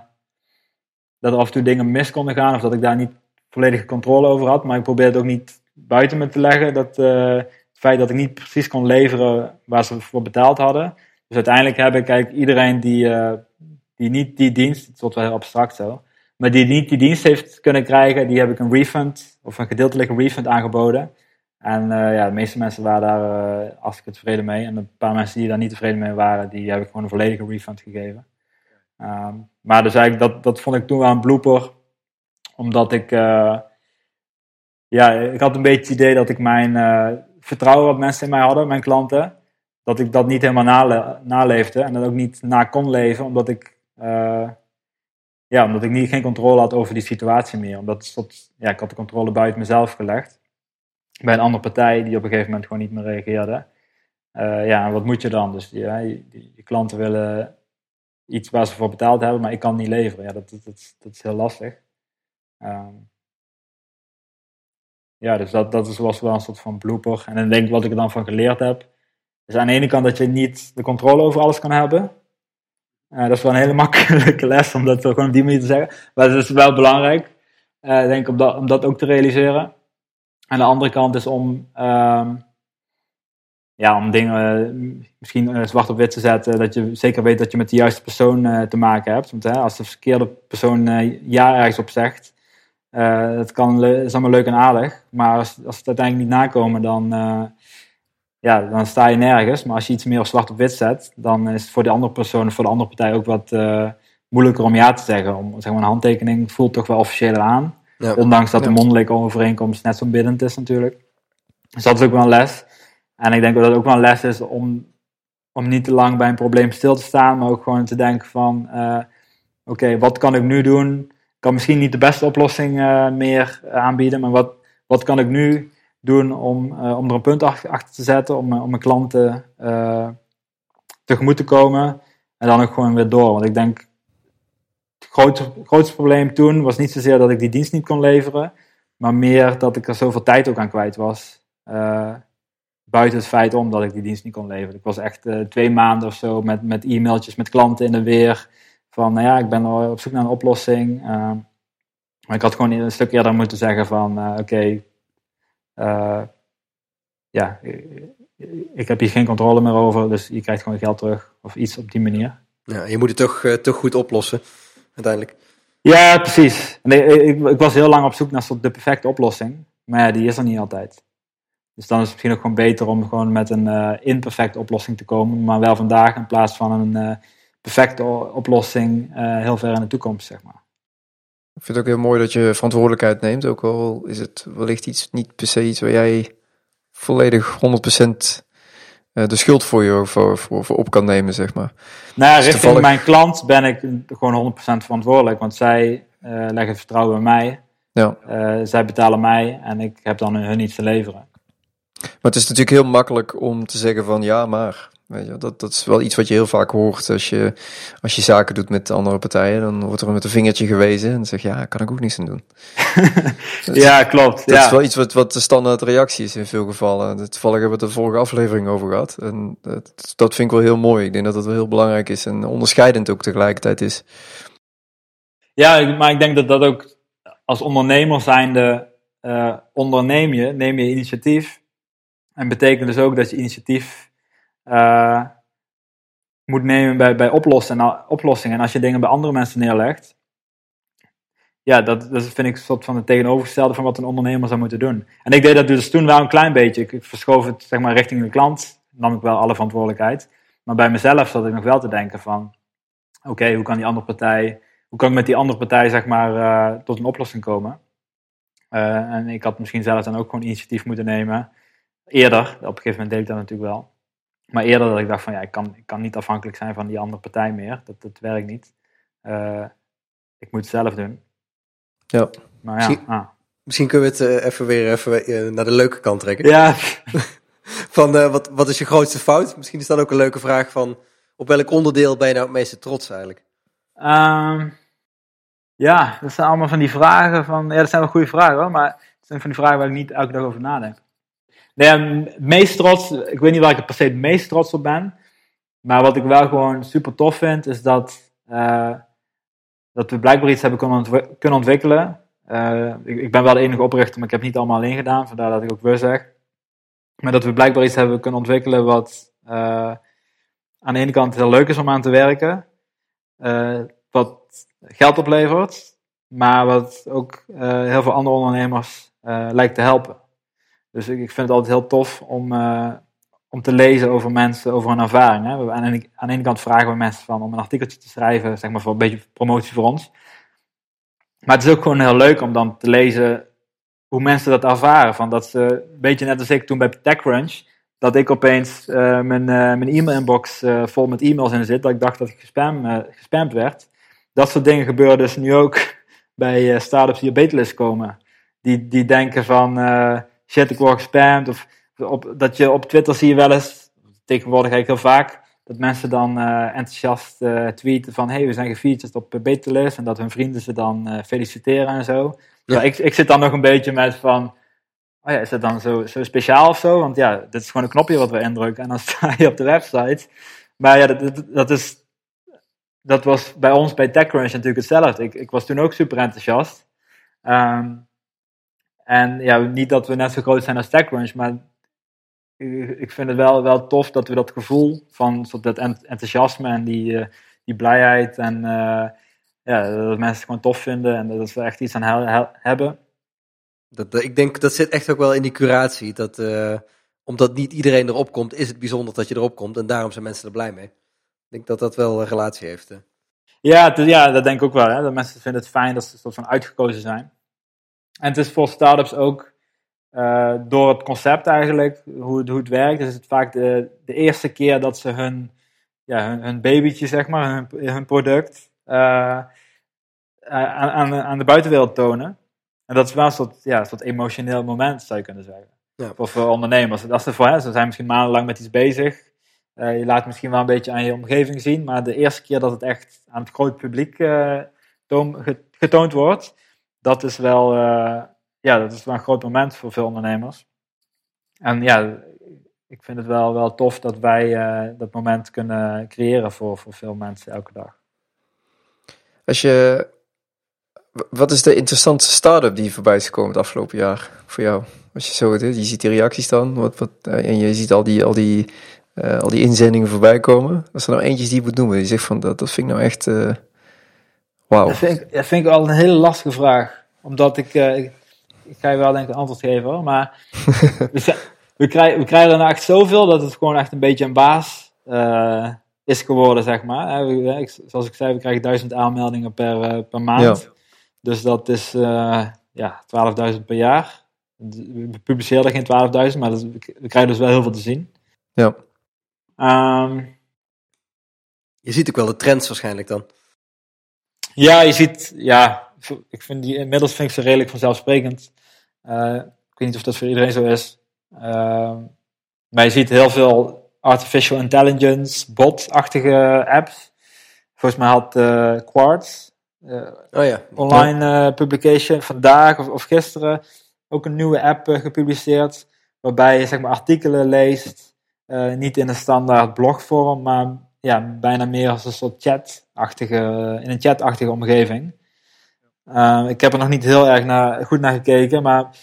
Speaker 2: dat er af en toe dingen mis konden gaan. Of dat ik daar niet volledige controle over had. Maar ik probeerde het ook niet buiten me te leggen. Dat, eh, het feit dat ik niet precies kon leveren waar ze voor betaald hadden. Dus uiteindelijk heb ik iedereen die, eh, die niet die dienst, het wordt wel heel abstract zo, maar die niet die dienst heeft kunnen krijgen, die heb ik een refund of een gedeeltelijke refund aangeboden. En eh, ja, de meeste mensen waren daar hartstikke tevreden mee. En een paar mensen die daar niet tevreden mee waren, die heb ik gewoon een volledige refund gegeven. Ehm, maar dus eigenlijk, dat, dat vond ik toen wel een blooper. Omdat ik, uh, ja, ik had een beetje het idee dat ik mijn vertrouwen wat mensen in mij hadden, mijn klanten, dat ik dat niet helemaal nale naleefde. En dat ook niet na kon leven, omdat ik, ja, omdat ik niet, geen controle had over die situatie meer. Omdat ja, ik had de controle buiten mezelf gelegd. Bij een andere partij die op een gegeven moment gewoon niet meer reageerde. Uh, ja, wat moet je dan? Dus ja, je, klanten willen iets waar ze voor betaald hebben, maar ik kan niet leveren. Ja, dat, dat, dat, is heel lastig. Um, ja, dus dat, dat was wel een soort van blooper. En dan denk ik wat ik er dan van geleerd heb. Is aan de ene kant dat je niet de controle over alles kan hebben. Uh, dat is wel een hele *laughs* makkelijke les om dat gewoon op die manier te zeggen. Maar het is wel belangrijk, uh, denk ik, om dat, om dat ook te realiseren. En de andere kant is om, um, ja, om dingen misschien uh, zwart op wit te zetten. Dat je zeker weet dat je met de juiste persoon uh, te maken hebt. Want hè, als de verkeerde persoon ja ergens op zegt. dat kan, is allemaal leuk en aardig. Maar als, als het uiteindelijk niet nakomen, dan, ja, dan sta je nergens. Maar als je iets meer zwart op wit zet. Dan is het voor de andere persoon, voor de andere partij ook wat moeilijker om ja te zeggen. Om, zeg maar, een handtekening voelt toch wel officiëler aan. Ja. Ondanks dat de mondelinge overeenkomst net zo bindend is natuurlijk. Dus dat is ook wel een les. En ik denk dat het ook wel een les is om, om niet te lang bij een probleem stil te staan, maar ook gewoon te denken van, uh, oké, okay, wat kan ik nu doen? Ik kan misschien niet de beste oplossing uh, meer aanbieden, maar wat, wat kan ik nu doen om, uh, om er een punt achter te zetten, om, om mijn klanten tegemoet te komen en dan ook gewoon weer door. Want ik denk, het grootste, probleem toen was niet zozeer dat ik die dienst niet kon leveren, maar meer dat ik er zoveel tijd ook aan kwijt was. Uh, buiten het feit om dat ik die dienst niet kon leveren. Ik was echt uh, twee maanden of zo met, met e-mailtjes met klanten in de weer. Van, nou ja, ik ben op zoek naar een oplossing. Uh, maar ik had gewoon een stuk eerder moeten zeggen van, oké, ja, ik heb hier geen controle meer over, dus je krijgt gewoon geld terug. Of iets op die manier.
Speaker 1: Ja, je moet het toch, toch goed oplossen, uiteindelijk.
Speaker 2: Ja, precies. Nee, ik, ik, was heel lang op zoek naar soort de perfecte oplossing. Maar ja, die is er niet altijd. Dus dan is het misschien ook gewoon beter om gewoon met een uh, imperfecte oplossing te komen, maar wel vandaag in plaats van een uh, perfecte oplossing uh, heel ver in de toekomst, zeg maar.
Speaker 3: Ik vind het ook heel mooi dat je verantwoordelijkheid neemt, ook al is het wellicht iets, niet per se iets waar jij volledig 100% de schuld voor je voor, voor, voor op kan nemen, zeg maar.
Speaker 2: Nou ja, dus richting toevallig... mijn klant ben ik gewoon 100% verantwoordelijk, want zij leggen vertrouwen in mij. Ja. zij betalen mij en ik heb dan hun iets te leveren.
Speaker 3: Maar het is natuurlijk heel makkelijk om te zeggen van ja, maar. Weet je, dat, dat is wel iets wat je heel vaak hoort als je, als je zaken doet met andere partijen. Dan wordt er met een vingertje gewezen en dan zeg je ja, kan ik ook niets aan doen. *laughs*
Speaker 2: ja, klopt.
Speaker 3: Dat
Speaker 2: ja.
Speaker 3: is wel iets wat, wat de standaard reactie is in veel gevallen. Toevallig hebben we het de vorige aflevering over gehad. En dat, dat vind ik wel heel mooi. Ik denk dat dat wel heel belangrijk is en onderscheidend ook tegelijkertijd is.
Speaker 2: Ja, maar ik denk dat dat ook als ondernemer zijnde uh, onderneem je, neem je initiatief en betekent dus ook dat je initiatief uh, moet nemen bij, bij oplossen, oplossingen. En als je dingen bij andere mensen neerlegt, ja, dat, dat vind ik een soort van het tegenovergestelde van wat een ondernemer zou moeten doen. En ik deed dat dus toen wel een klein beetje. Ik, ik verschoof het zeg maar richting de klant, nam ik wel alle verantwoordelijkheid. Maar bij mezelf zat ik nog wel te denken van, oké, hoe kan die andere partij, hoe kan ik met die andere partij zeg maar uh, tot een oplossing komen? Uh, en ik had misschien zelf dan ook gewoon initiatief moeten nemen eerder, op een gegeven moment deed ik dat natuurlijk wel. Maar eerder dat ik dacht van ja, ik kan, ik kan niet afhankelijk zijn van die andere partij meer. Dat, dat werkt niet. Uh, ik moet het zelf doen.
Speaker 3: Ja.
Speaker 2: Maar ja,
Speaker 1: misschien,
Speaker 2: ah.
Speaker 1: misschien kunnen we het uh, even weer even uh, naar de leuke kant trekken.
Speaker 2: Ja. *laughs*
Speaker 1: van wat, wat is je grootste fout? Misschien is dat ook een leuke vraag van op welk onderdeel ben je nou het meeste trots eigenlijk?
Speaker 2: Um, ja, dat zijn allemaal van die vragen van, ja dat zijn wel goede vragen hoor, maar het zijn van die vragen waar ik niet elke dag over nadenk. Nee, meest trots, ik weet niet waar ik er per se het meest trots op ben. Maar wat ik wel gewoon super tof vind, is dat, uh, dat we blijkbaar iets hebben kunnen, kunnen ontwikkelen. Uh, ik, ben wel de enige oprichter, maar ik heb het niet allemaal alleen gedaan, vandaar dat ik ook we zeg. Maar dat we blijkbaar iets hebben kunnen ontwikkelen wat uh, aan de ene kant heel leuk is om aan te werken. wat geld oplevert, maar wat ook heel veel andere ondernemers lijkt te helpen. Dus ik, ik vind het altijd heel tof om, uh, om te lezen over mensen, over hun ervaring. Hè. Aan, de, aan de ene kant vragen we mensen van om een artikeltje te schrijven, zeg maar voor een beetje promotie voor ons. Maar het is ook gewoon heel leuk om dan te lezen hoe mensen dat ervaren. Van dat ze, een beetje net als ik toen bij TechCrunch, dat ik opeens uh, mijn, uh, mijn e-mail-inbox vol met e-mails in zit, dat ik dacht dat ik gespam, gespamd werd. Dat soort dingen gebeuren dus nu ook *laughs* bij startups die op beterlist komen. Die, die denken van shit, ik word gespamd. Of op, dat je op Twitter zie je wel eens, tegenwoordig eigenlijk heel vaak, dat mensen dan uh, enthousiast uh, tweeten van hey, we zijn gefeatured op Beterlist en dat hun vrienden ze dan uh, feliciteren en zo. Ja. ik, ik zit dan nog een beetje met van, oh ja, is het dan zo, zo speciaal of zo? Want ja, dit is gewoon een knopje wat we indrukken en dan *laughs* sta je op de website. Maar ja, dat, dat, is, dat was bij ons bij TechCrunch natuurlijk hetzelfde. Ik, ik was toen ook super enthousiast. Um, en ja, niet dat we net zo groot zijn als TechCrunch, maar ik vind het wel, wel tof dat we dat gevoel van dat enthousiasme en die, uh, die blijheid en uh, ja, dat mensen het gewoon tof vinden en dat we echt iets aan he hebben.
Speaker 1: Dat, ik denk dat zit echt ook wel in die curatie. Dat, uh, omdat niet iedereen erop komt, is het bijzonder dat je erop komt en daarom zijn mensen er blij mee. Ik denk dat dat wel een relatie heeft.
Speaker 2: Ja, ja, dat denk ik ook wel. Hè? Dat mensen vinden het fijn dat ze soort van uitgekozen zijn. En het is voor startups ook uh, door het concept eigenlijk, hoe het, hoe het werkt, is het vaak de, de eerste keer dat ze hun, ja, hun, hun babytje, zeg maar, hun, hun product uh, aan, aan, aan de buitenwereld tonen. En dat is wel een soort, ja, een soort emotioneel moment, zou je kunnen zeggen. Ja. Voor, voor ondernemers. Dat is voor hen, ze zijn misschien maandenlang met iets bezig. Uh, je laat misschien wel een beetje aan je omgeving zien, maar de eerste keer dat het echt aan het groot publiek getoond wordt, dat is wel, uh, ja, dat is wel een groot moment voor veel ondernemers. En ja, ik vind het wel, wel tof dat wij uh, dat moment kunnen creëren voor, voor veel mensen elke dag.
Speaker 3: Als je, wat is de interessantste start-up die voorbij is gekomen het afgelopen jaar voor jou? Als je zo het, je ziet die reacties dan, wat, wat, en je ziet al die, al die, al die inzendingen voorbij komen. Als er nou eentjes die je moet noemen, die zegt van dat, dat vind ik nou echt Wow.
Speaker 2: Dat vind, ik, dat vind ik al een hele lastige vraag. Omdat ik, uh, ik, ik, ga je wel denk ik een antwoord geven hoor. Maar *laughs* we krijgen, we krijgen er nou echt zoveel dat het gewoon echt een beetje een baas eh, is geworden, zeg maar. Zoals ik zei, we krijgen duizend aanmeldingen per, eh, per maand. Dus dat is eh, ja, 12.000 per jaar. We publiceren er geen 12.000, maar dat we krijgen dus wel heel veel te zien.
Speaker 3: Ja.
Speaker 2: Ehm,
Speaker 1: Je ziet ook wel de trends waarschijnlijk dan.
Speaker 2: Ja, je ziet, ja, ik vind die inmiddels vind ik ze redelijk vanzelfsprekend. Eh, ik weet niet of dat voor iedereen zo is. Ehm, maar je ziet heel veel artificial intelligence, bot-achtige apps. Volgens mij had eh, Quartz, eh,
Speaker 1: Oh ja.
Speaker 2: online publication, vandaag of, of gisteren ook een nieuwe app gepubliceerd. Waarbij je zeg maar, artikelen leest, niet in een standaard blogvorm, maar ja, bijna meer als een soort chat-achtige, in een chat-achtige omgeving. Eh, ik heb er nog niet heel erg naar, goed naar gekeken, maar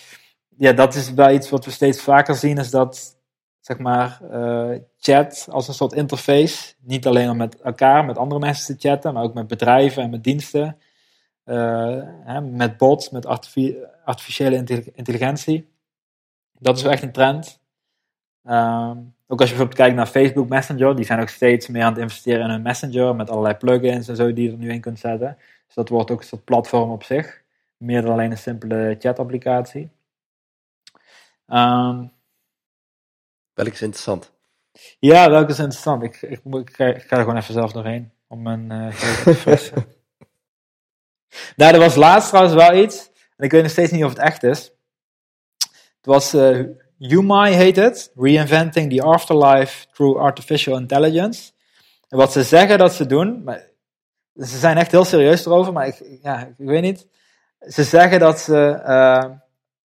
Speaker 2: ja, dat is wel iets wat we steeds vaker zien, is dat zeg maar, eh, chat als een soort interface, niet alleen om met elkaar, met andere mensen te chatten, maar ook met bedrijven en met diensten, eh, hè, met bots, met artifi- artificiële intelli- intelligentie. Dat is wel echt een trend. Ehm, ook als je bijvoorbeeld kijkt naar Facebook Messenger, die zijn ook steeds meer aan het investeren in hun Messenger met allerlei plugins en zo die je er nu in kunt zetten. Dus dat wordt ook een soort platform op zich, meer dan alleen een simpele chat-applicatie. Ehm,
Speaker 1: Welk is interessant.
Speaker 2: ja, welke is interessant? Ik, ik, ga, ik ga er gewoon even zelf doorheen om mijn geheugen te verfrissen. *laughs* nou, er was laatst trouwens wel iets, en ik weet nog steeds niet of het echt is. Het was eh Umai heet het, Reinventing the Afterlife Through Artificial Intelligence. En wat ze zeggen dat ze doen, maar ze zijn echt heel serieus erover, maar ik, ja, ik weet niet. Ze zeggen dat ze, eh,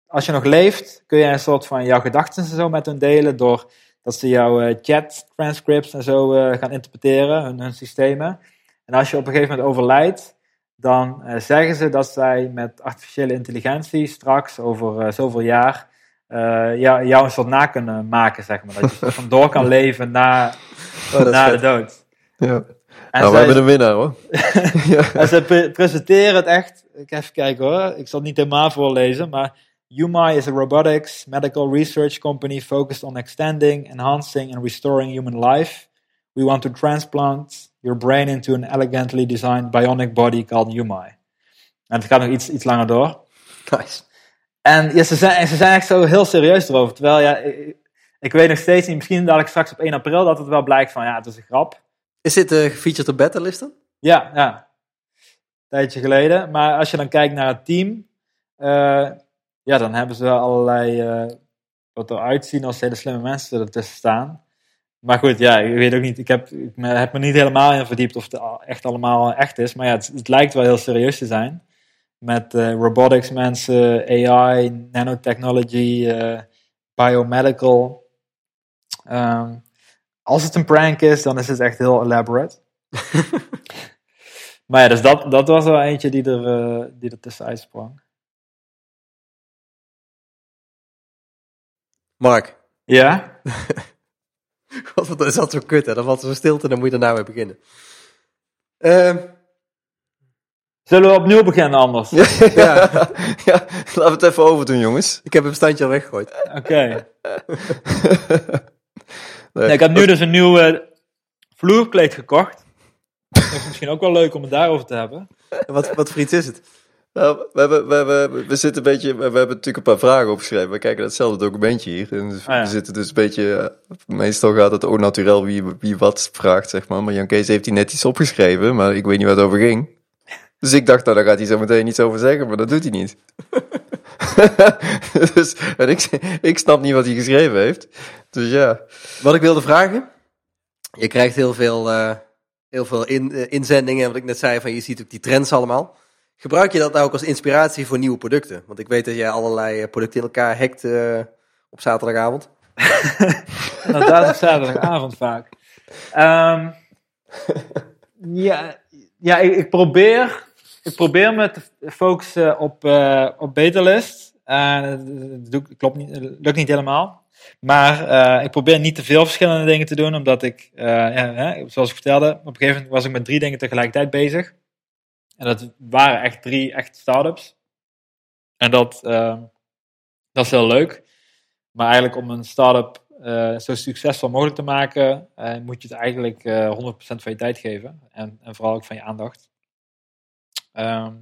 Speaker 2: als je nog leeft, kun je een soort van jouw gedachten en zo met hun delen door dat ze jouw eh, chat transcripts en zo eh, gaan interpreteren, hun, systemen. En als je op een gegeven moment overlijdt, dan zeggen ze dat zij met artificiële intelligentie straks over zoveel jaar eh, jou, jou een soort na kunnen maken, zeg maar. Dat je soort *laughs* van door kan leven na,
Speaker 1: Oh,
Speaker 2: na de dood.
Speaker 3: Ja.
Speaker 2: En
Speaker 3: nou, we
Speaker 2: zij-
Speaker 3: hebben een winnaar hoor. *laughs*
Speaker 2: en ze pre- presenteren het echt. Ik even kijken hoor. Ik zal het niet helemaal voorlezen. Maar UMI is a robotics medical research company focused on extending, enhancing, and restoring human life. We want to transplant your brain into an elegantly designed bionic body called UMI. En het gaat nog iets, iets langer door.
Speaker 1: Nice.
Speaker 2: En ja, ze, zijn, ze zijn echt zo heel serieus erover. Terwijl ja, ik, ik weet nog steeds niet, misschien dadelijk straks op 1 april, dat het wel blijkt van ja, het is een grap.
Speaker 1: Is dit eh gefeatured op Beta List dan?
Speaker 2: Ja, ja. Een tijdje geleden. Maar als je dan kijkt naar het team, eh, ja, dan hebben ze wel allerlei, eh, wat eruit zien als hele slimme mensen ertussen staan. Maar goed, ja, ik weet ook niet, ik heb, ik me, heb me niet helemaal in verdiept of het echt allemaal echt is. Maar ja, het, het lijkt wel heel serieus te zijn. Met eh, robotics mensen, AI, nanotechnology, eh, biomedical. Ehm, als het een prank is, dan is het echt heel elaborate. *laughs* Maar ja, dus dat, dat was wel eentje die er, eh, die er tussenuit sprong.
Speaker 1: Mark.
Speaker 2: Ja? *laughs*
Speaker 1: God, wat is dat zo kut, hè? Dan valt er zo stilte en dan moet je daarna mee beginnen. Ehm,
Speaker 2: Zullen we opnieuw beginnen anders? *laughs*
Speaker 3: Ja. ja, laten we het even over doen, jongens.
Speaker 1: ik heb een standje al weggegooid.
Speaker 2: Oké. *laughs*
Speaker 3: Nee,
Speaker 2: Nee, ik heb nu dus een nieuw eh, vloerkleed gekocht. Dat is misschien ook wel leuk om het daarover te hebben.
Speaker 1: Wat, wat voor iets is het?
Speaker 3: Nou, we, hebben, we, hebben, we zitten een beetje, we, hebben natuurlijk een paar vragen opgeschreven. We kijken naar hetzelfde documentje hier. En dus
Speaker 2: Ah, ja.
Speaker 3: We zitten dus een beetje, eh, meestal gaat het ook natuurlijk wie, wie wat vraagt, zeg maar. Maar Jan Kees heeft hier net iets opgeschreven, maar ik weet niet waar het over ging. Dus ik dacht, nou, daar gaat hij zo meteen iets over zeggen, maar dat doet hij niet. *laughs* dus, en ik, ik snap niet wat hij geschreven heeft. Dus ja.
Speaker 1: Wat ik wilde vragen. Je krijgt heel veel, eh, heel veel in, eh, inzendingen. Wat ik net zei, van je ziet ook die trends allemaal. Gebruik je dat nou ook als inspiratie voor nieuwe producten? Want ik weet dat jij allerlei eh, producten in elkaar hackt eh, op zaterdagavond. *laughs*
Speaker 2: Inderdaad, op zaterdagavond vaak. Ehm, ja, ja ik, ik, probeer, ik probeer me te focussen op, eh op Beterlist. Doe ik- klopt niet, lukt niet helemaal. Maar eh, ik probeer niet te veel verschillende dingen te doen, omdat ik, eh, ja, hè, zoals ik vertelde, op een gegeven moment was ik met drie dingen tegelijkertijd bezig. En dat waren echt drie echt start-ups. En dat, eh, dat is heel leuk. Maar eigenlijk om een start-up eh, zo succesvol mogelijk te maken, eh, moet je het eigenlijk eh 100% van je tijd geven. En, en vooral ook van je aandacht. Ehm,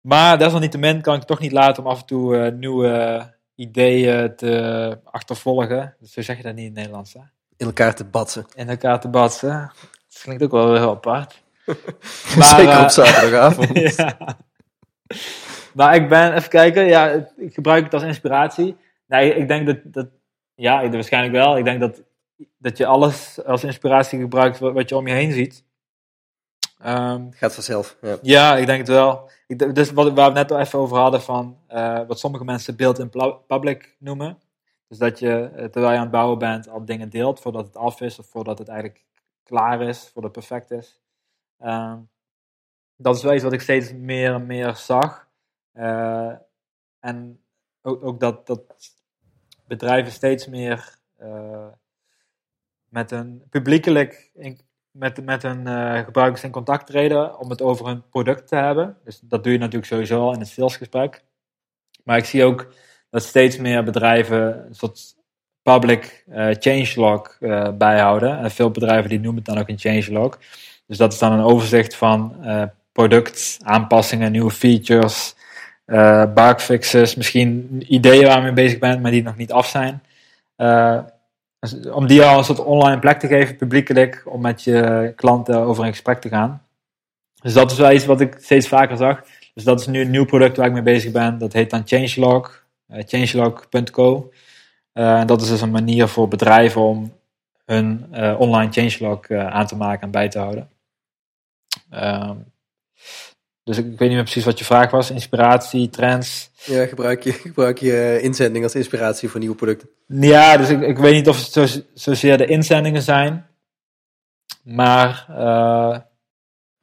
Speaker 2: maar desalniettemin kan ik het toch niet laten om af en toe eh, nieuwe ideeën te achtervolgen. Dus zo zeg je dat niet in het Nederlands, hè?
Speaker 1: In elkaar te batsen.
Speaker 2: In elkaar te batsen. Dat klinkt ook wel heel apart. *laughs*
Speaker 3: Zeker
Speaker 2: eh,
Speaker 3: op zaterdagavond. *laughs*
Speaker 2: ja. Maar ik ben, even kijken, ja, ik gebruik het als inspiratie. Nee, ik denk dat, dat ja, waarschijnlijk wel. Ik denk dat, dat je alles als inspiratie gebruikt wat je om je heen ziet. Ehm,
Speaker 1: Gaat vanzelf. Ja.
Speaker 2: ja, ik denk het wel. Ik, dus wat, waar we net al even over hadden van eh, wat sommige mensen build in public noemen. Dus dat je, eh, terwijl je aan het bouwen bent, al dingen deelt voordat het af is of voordat het eigenlijk klaar is, voordat het perfect is. Ehm, dat is wel iets wat ik steeds meer en meer zag. Eh, en ook, ook dat, dat bedrijven steeds meer met een publiekelijk in- met, met hun eh, gebruikers in contact treden om het over hun product te hebben. Dus dat doe je natuurlijk sowieso al in het salesgesprek. Maar ik zie ook dat steeds meer bedrijven een soort public eh, changelog eh bijhouden. En veel bedrijven die noemen het dan ook een changelog. Dus dat is dan een overzicht van product, aanpassingen, nieuwe features, bugfixes, misschien ideeën waar je mee bezig bent, maar die nog niet af zijn. Eh, dus om die al een soort online plek te geven, publiekelijk, om met je klanten over in gesprek te gaan. Dus dat is wel iets wat ik steeds vaker zag. Dus dat is nu een nieuw product waar ik mee bezig ben. Dat heet dan Changelog, eh, changelog.co. Eh, en dat is dus een manier voor bedrijven om hun eh, online changelog eh, aan te maken en bij te houden. Dus ik, ik weet niet meer precies wat je vraag was. Inspiratie, trends.
Speaker 1: Ja, gebruik je, *laughs* gebruik je eh, inzending als inspiratie voor nieuwe producten.
Speaker 2: Ja, dus ik, ik weet niet of het zo, zozeer de inzendingen zijn. Maar eh,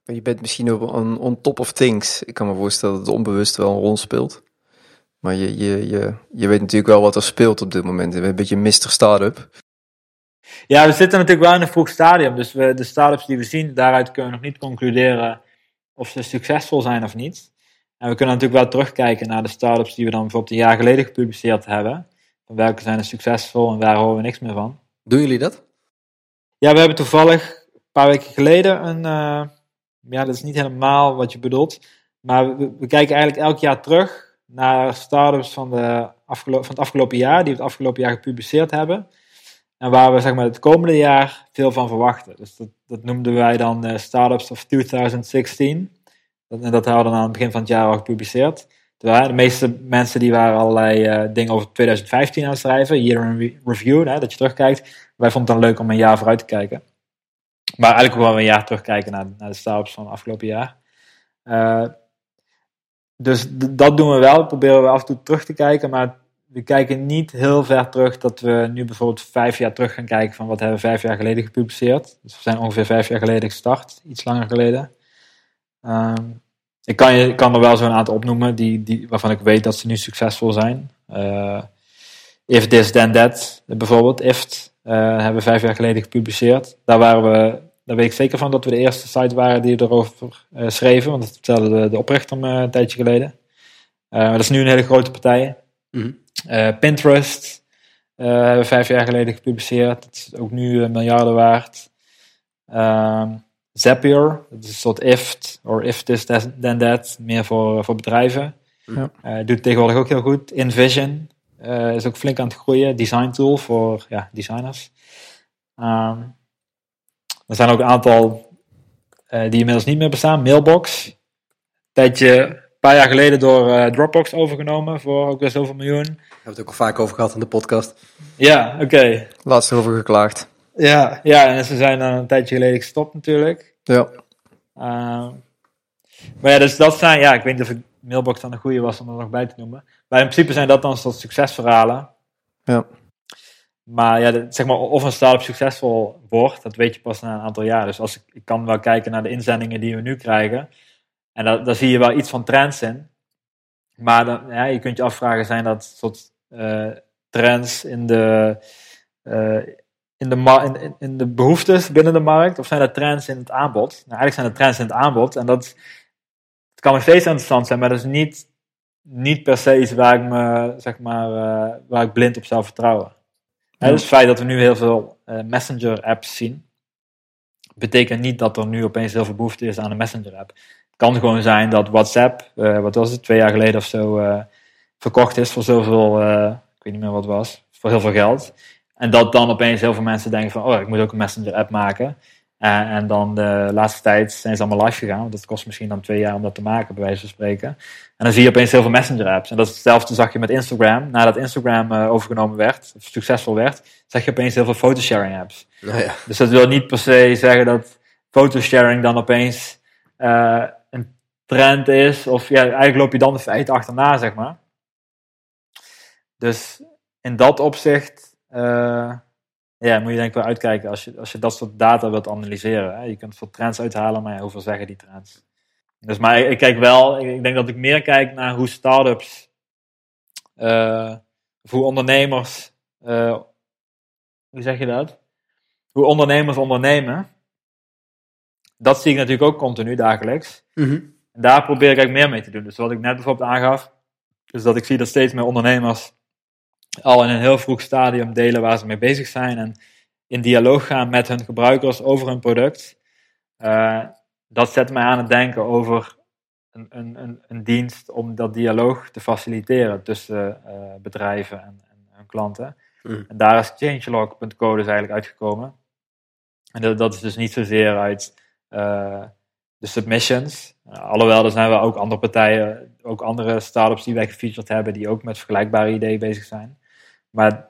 Speaker 3: je bent misschien op on, on top of things. Ik kan me voorstellen dat het onbewust wel een rol speelt. Maar je, je, je, je weet natuurlijk wel wat er speelt op dit moment. Een beetje Mr. Startup.
Speaker 2: ja, we zitten natuurlijk wel in een vroeg stadium. Dus we, de startups die we zien, daaruit kunnen we nog niet concluderen of ze succesvol zijn of niet. En we kunnen natuurlijk wel terugkijken naar de startups die we dan bijvoorbeeld een jaar geleden gepubliceerd hebben. Van welke zijn er succesvol en waar horen we niks meer van.
Speaker 1: Doen jullie dat?
Speaker 2: Ja, we hebben toevallig een paar weken geleden een. eh, ja, dat is niet helemaal wat je bedoelt. Maar we, we kijken eigenlijk elk jaar terug naar startups van, de afgelo- van het afgelopen jaar, die we het afgelopen jaar gepubliceerd hebben. En waar we zeg maar, het komende jaar veel van verwachten. Dus dat, dat noemden wij dan eh, Startups of 2016. Dat, en dat hadden we dan aan het begin van het jaar al gepubliceerd. Terwijl de meeste mensen die waren allerlei eh, dingen over 2015 aan het schrijven, year in re- review, hè, dat je terugkijkt. Wij vonden het dan leuk om een jaar vooruit te kijken. Maar eigenlijk willen we een jaar terugkijken naar, naar de startups van het afgelopen jaar. Eh, dus dat doen we wel. Proberen we af en toe terug te kijken. Maar we kijken niet heel ver terug dat we nu bijvoorbeeld vijf jaar terug gaan kijken van wat hebben we vijf jaar geleden gepubliceerd. Dus we zijn ongeveer vijf jaar geleden gestart. Iets langer geleden. Ehm, ik kan, je, kan er wel zo'n aantal opnoemen die, die, waarvan ik weet dat ze nu succesvol zijn. Eh, If This Then That bijvoorbeeld. IFT eh, hebben we vijf jaar geleden gepubliceerd. Daar waren we, daar weet ik zeker van dat we de eerste site waren die erover eh, schreven. Want dat vertelde de, oprichter me een tijdje geleden. Dat is nu een hele grote partij. Eh, Pinterest eh, hebben we vijf jaar geleden gepubliceerd. Dat is ook nu eh, miljarden waard. Ehm, Zapier, dat is een soort IFT, of If This Then That, meer voor, voor bedrijven.
Speaker 3: Ja.
Speaker 2: Eh, doet tegenwoordig ook heel goed. InVision eh, is ook flink aan het groeien. Design tool voor ja, designers. Ehm, er zijn ook een aantal eh, die inmiddels niet meer bestaan. Mailbox. Een tijdje, paar jaar geleden door eh, Dropbox overgenomen voor ook weer zoveel miljoen.
Speaker 1: Daar hebben we het ook al vaak over gehad in de podcast.
Speaker 2: Ja, oké.
Speaker 3: Laatst erover geklaagd.
Speaker 2: Ja, ja, en ze zijn dan een tijdje geleden gestopt natuurlijk.
Speaker 3: Ja.
Speaker 2: Ehm, maar ja, dus dat zijn, ja, ik weet niet of ik Mailbox dan een goede was om er nog bij te noemen. Maar in principe zijn dat dan soort succesverhalen.
Speaker 3: Ja.
Speaker 2: Maar ja, de- zeg maar, of een start-up succesvol wordt, dat weet je pas na een aantal jaar. Dus als ik, ik kan wel kijken naar de inzendingen die we nu krijgen. En daar, daar zie je wel iets van trends in. Maar dan, ja, je kunt je afvragen, zijn dat soort eh, trends in de, eh, in, de in, de behoeftes binnen de markt? Of zijn dat trends in het aanbod? Nou, eigenlijk zijn het trends in het aanbod. En dat het kan nog steeds interessant zijn, maar dat is niet niet per se iets waar ik me, zeg maar, eh, waar ik blind op zou vertrouwen. Hè,
Speaker 3: Ja.
Speaker 2: dus het feit dat we nu heel veel eh, messenger apps zien, betekent niet dat er nu opeens heel veel behoefte is aan een messenger app. Het kan gewoon zijn dat WhatsApp, eh, wat was het, twee jaar geleden of zo, eh, verkocht is voor zoveel, eh, ik weet niet meer wat het was, voor heel veel geld. En dat dan opeens heel veel mensen denken van, oh, ik moet ook een messenger app maken. Eh, en dan de laatste tijd zijn ze allemaal live gegaan. Want het kost misschien dan twee jaar om dat te maken, bij wijze van spreken. En dan zie je opeens heel veel messenger apps. En dat is hetzelfde zag je met Instagram. Nadat Instagram eh, overgenomen werd, of succesvol werd, zag je opeens heel veel photosharing apps.
Speaker 1: Nou ja.
Speaker 2: Dus dat wil niet per se zeggen dat photosharing dan opeens eh, een trend is. Of ja, eigenlijk loop je dan de feiten achterna, zeg maar. Dus in dat opzicht ja, moet je denk ik wel uitkijken als je, als je dat soort data wilt analyseren. Hè. Je kunt veel trends uithalen, maar ja, hoeveel zeggen die trends? Dus maar ik, ik kijk wel, ik, ik denk dat ik meer kijk naar hoe start-ups, eh, of hoe ondernemers, eh, hoe zeg je dat? Hoe ondernemers ondernemen. Dat zie ik natuurlijk ook continu, dagelijks.
Speaker 1: Mhm.
Speaker 2: En daar probeer ik eigenlijk meer mee te doen. Dus wat ik net bijvoorbeeld aangaf, is dat ik zie dat steeds meer ondernemers al in een heel vroeg stadium delen waar ze mee bezig zijn en in dialoog gaan met hun gebruikers over hun product. Eh, dat zet mij aan het denken over een, een, een, een dienst om dat dialoog te faciliteren tussen eh, bedrijven en, en hun klanten.
Speaker 1: Mhm.
Speaker 2: En daar is changelog.co dus eigenlijk uitgekomen. En dat, dat is dus niet zozeer uit eh, de submissions. Alhoewel, er zijn wel ook andere partijen, ook andere startups die wij gefeatured hebben, die ook met vergelijkbare ideeën bezig zijn. Maar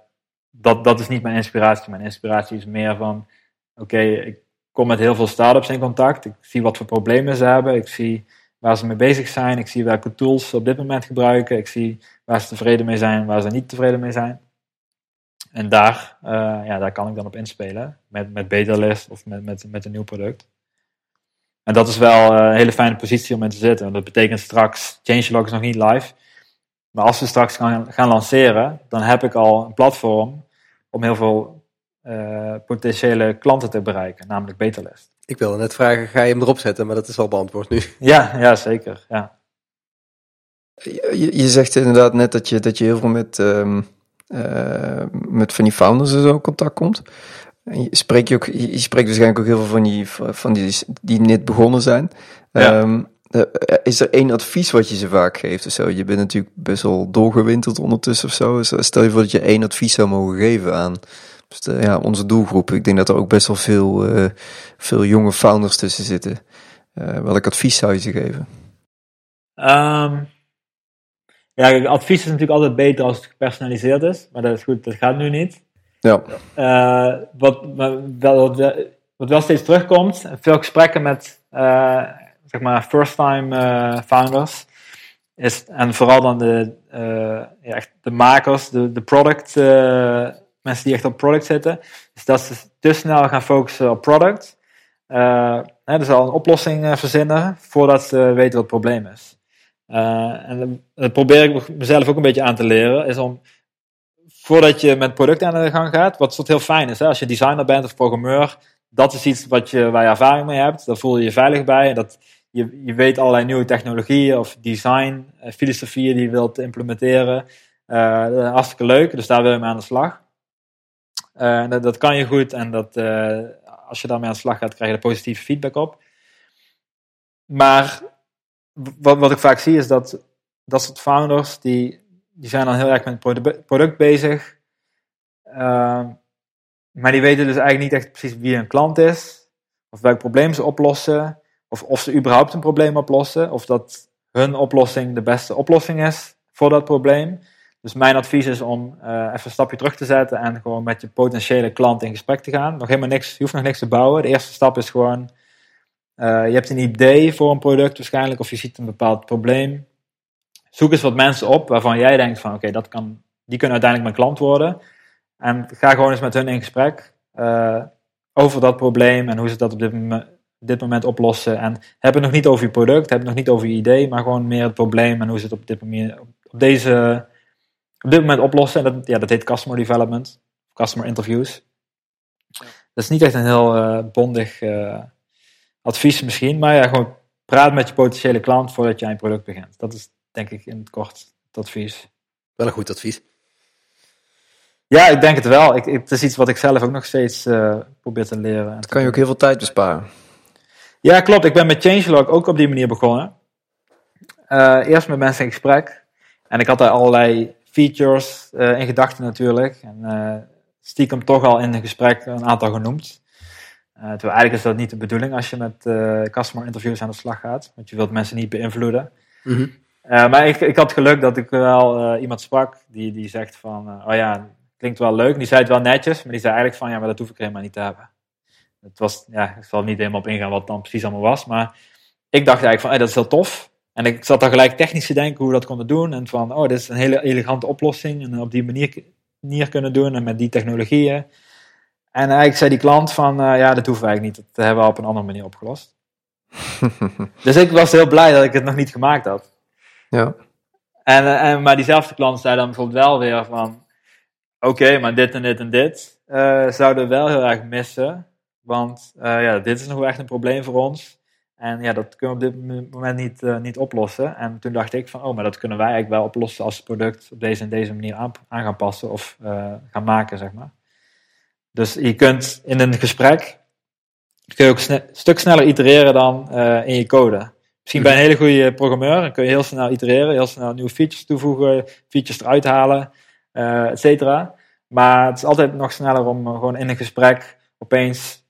Speaker 2: dat, dat is niet mijn inspiratie. Mijn inspiratie is meer van, oké, ik kom met heel veel startups in contact. Ik zie wat voor problemen ze hebben. Ik zie waar ze mee bezig zijn. Ik zie welke tools ze op dit moment gebruiken. Ik zie waar ze tevreden mee zijn, waar ze niet tevreden mee zijn. En daar, uh, ja, daar kan ik dan op inspelen. Met, met betalist of met, met, met een nieuw product. En dat is wel een hele fijne positie om in te zitten. Want dat betekent straks, Changelog is nog niet live. Maar als we straks gaan, gaan lanceren, dan heb ik al een platform om heel veel uh, potentiële klanten te bereiken, namelijk Betalist.
Speaker 1: Ik wilde net vragen, ga je hem erop zetten? Maar dat is al beantwoord nu. *laughs*
Speaker 2: Ja, ja zeker. Ja.
Speaker 3: Je, je zegt inderdaad net dat je, dat je heel veel met, um, uh, met van die founders en zo in contact komt. En je spreekt, je, ook, je spreekt waarschijnlijk ook heel veel van die, van die, die net begonnen zijn.
Speaker 2: Ja.
Speaker 3: Um, is er één advies wat je ze vaak geeft of zo? Je bent natuurlijk best wel doorgewinterd ondertussen of zo. Stel je voor dat je één advies zou mogen geven aan dus de, ja, onze doelgroep. Ik denk dat er ook best wel veel, uh, veel jonge founders tussen zitten. Uh, welk advies zou je ze geven?
Speaker 2: Um, ja, advies is natuurlijk altijd beter als het gepersonaliseerd is. Maar dat is goed, dat gaat nu niet.
Speaker 3: Ja.
Speaker 2: Uh, wat, wel, wat, wat wel steeds terugkomt, veel gesprekken met uh, zeg maar first-time uh, founders, is, en vooral dan de, ja, echt de makers, de, de product, mensen die echt op product zitten, is dat ze te snel gaan focussen op product. Hè, dus al een oplossing verzinnen voordat ze weten wat het probleem is. en dat probeer ik mezelf ook een beetje aan te leren, is om voordat je met product aan de gang gaat, wat soort heel fijn is. Hè? Als je designer bent of programmeur, dat is iets wat je, waar je ervaring mee hebt. Daar voel je je veilig bij. Dat, je, je weet allerlei nieuwe technologieën of design, uh, filosofieën die je wilt implementeren. Uh, hartstikke leuk, dus daar wil je mee aan de slag. Uh, dat, dat, kan je goed en dat, als je daarmee aan de slag gaat, krijg je er positieve feedback op. Maar wat, wat ik vaak zie is dat dat soort founders, die, die zijn dan heel erg met het product bezig. Uh, maar die weten dus eigenlijk niet echt precies wie hun klant is. Of welk probleem ze oplossen. Of of ze überhaupt een probleem oplossen. Of dat hun oplossing de beste oplossing is voor dat probleem. Dus mijn advies is om uh, even een stapje terug te zetten. En gewoon met je potentiële klant in gesprek te gaan. Nog helemaal niks, je hoeft nog niks te bouwen. De eerste stap is gewoon. Uh, je hebt een idee voor een product waarschijnlijk. Of je ziet een bepaald probleem zoek eens wat mensen op waarvan jij denkt van oké, dat kan, die kunnen uiteindelijk mijn klant worden. En ga gewoon eens met hun in gesprek uh, over dat probleem en hoe ze dat op dit, moment, dit moment oplossen. En heb het nog niet over je product, heb het nog niet over je idee, maar gewoon meer het probleem en hoe ze het op dit moment, op deze, op dit moment oplossen. En dat, ja, dat heet customer development, customer interviews. Dat is niet echt een heel uh, bondig uh, advies misschien, maar ja, gewoon praat met je potentiële klant voordat je aan je product begint. Dat is denk ik in het kort het advies.
Speaker 1: Wel een goed advies.
Speaker 2: Ja, ik denk het wel. Ik, het is iets wat ik zelf ook nog steeds eh, probeer te leren. en te
Speaker 3: Kan je ook heel veel tijd besparen.
Speaker 2: Ja, klopt. Ik ben met Changelog ook op die manier begonnen. Eh, eerst met mensen in gesprek. En ik had daar allerlei features eh, in gedachten natuurlijk. En eh, stiekem toch al in een gesprek een aantal genoemd. Terwijl eigenlijk is dat niet de bedoeling als je met customer interviews aan de slag gaat. Want je wilt mensen niet beïnvloeden.
Speaker 1: Mhm.
Speaker 2: Maar ik, ik had geluk dat ik wel iemand sprak die, die zegt van, oh ja, klinkt wel leuk. Die zei het wel netjes, maar die zei eigenlijk van, ja, maar dat hoef ik helemaal niet te hebben. Het was, ja, ik zal niet helemaal op ingaan wat het dan precies allemaal was, maar ik dacht eigenlijk van, hey, dat is heel tof. En ik zat dan gelijk technisch te denken hoe we dat konden doen. En van, oh, dit is een hele elegante oplossing. En op die manier, manier kunnen doen en met die technologieën. En eigenlijk zei die klant van, eh, ja, dat hoeven we eigenlijk niet. Dat hebben we op een andere manier opgelost. *laughs* Dus ik was heel blij dat ik het nog niet gemaakt had.
Speaker 3: ja.
Speaker 2: En, eh, en, maar diezelfde klant zei dan bijvoorbeeld wel weer van... Oké, maar dit en dit en dit eh, zouden we wel heel erg missen. Want eh, ja, dit is nog wel echt een probleem voor ons. En ja, dat kunnen we op dit moment niet, eh, niet oplossen. En toen dacht ik van, oh, maar dat kunnen wij eigenlijk wel oplossen als het product op deze en deze manier aan, aan gaan passen of eh, gaan maken, zeg maar. Dus je kunt in een gesprek, kun je ook een stuk sneller itereren dan in je code. Misschien bij een hele goede programmeur, dan kun je heel snel itereren, heel snel nieuwe features toevoegen, features eruit halen, et cetera. Maar het is altijd nog sneller om gewoon in een gesprek opeens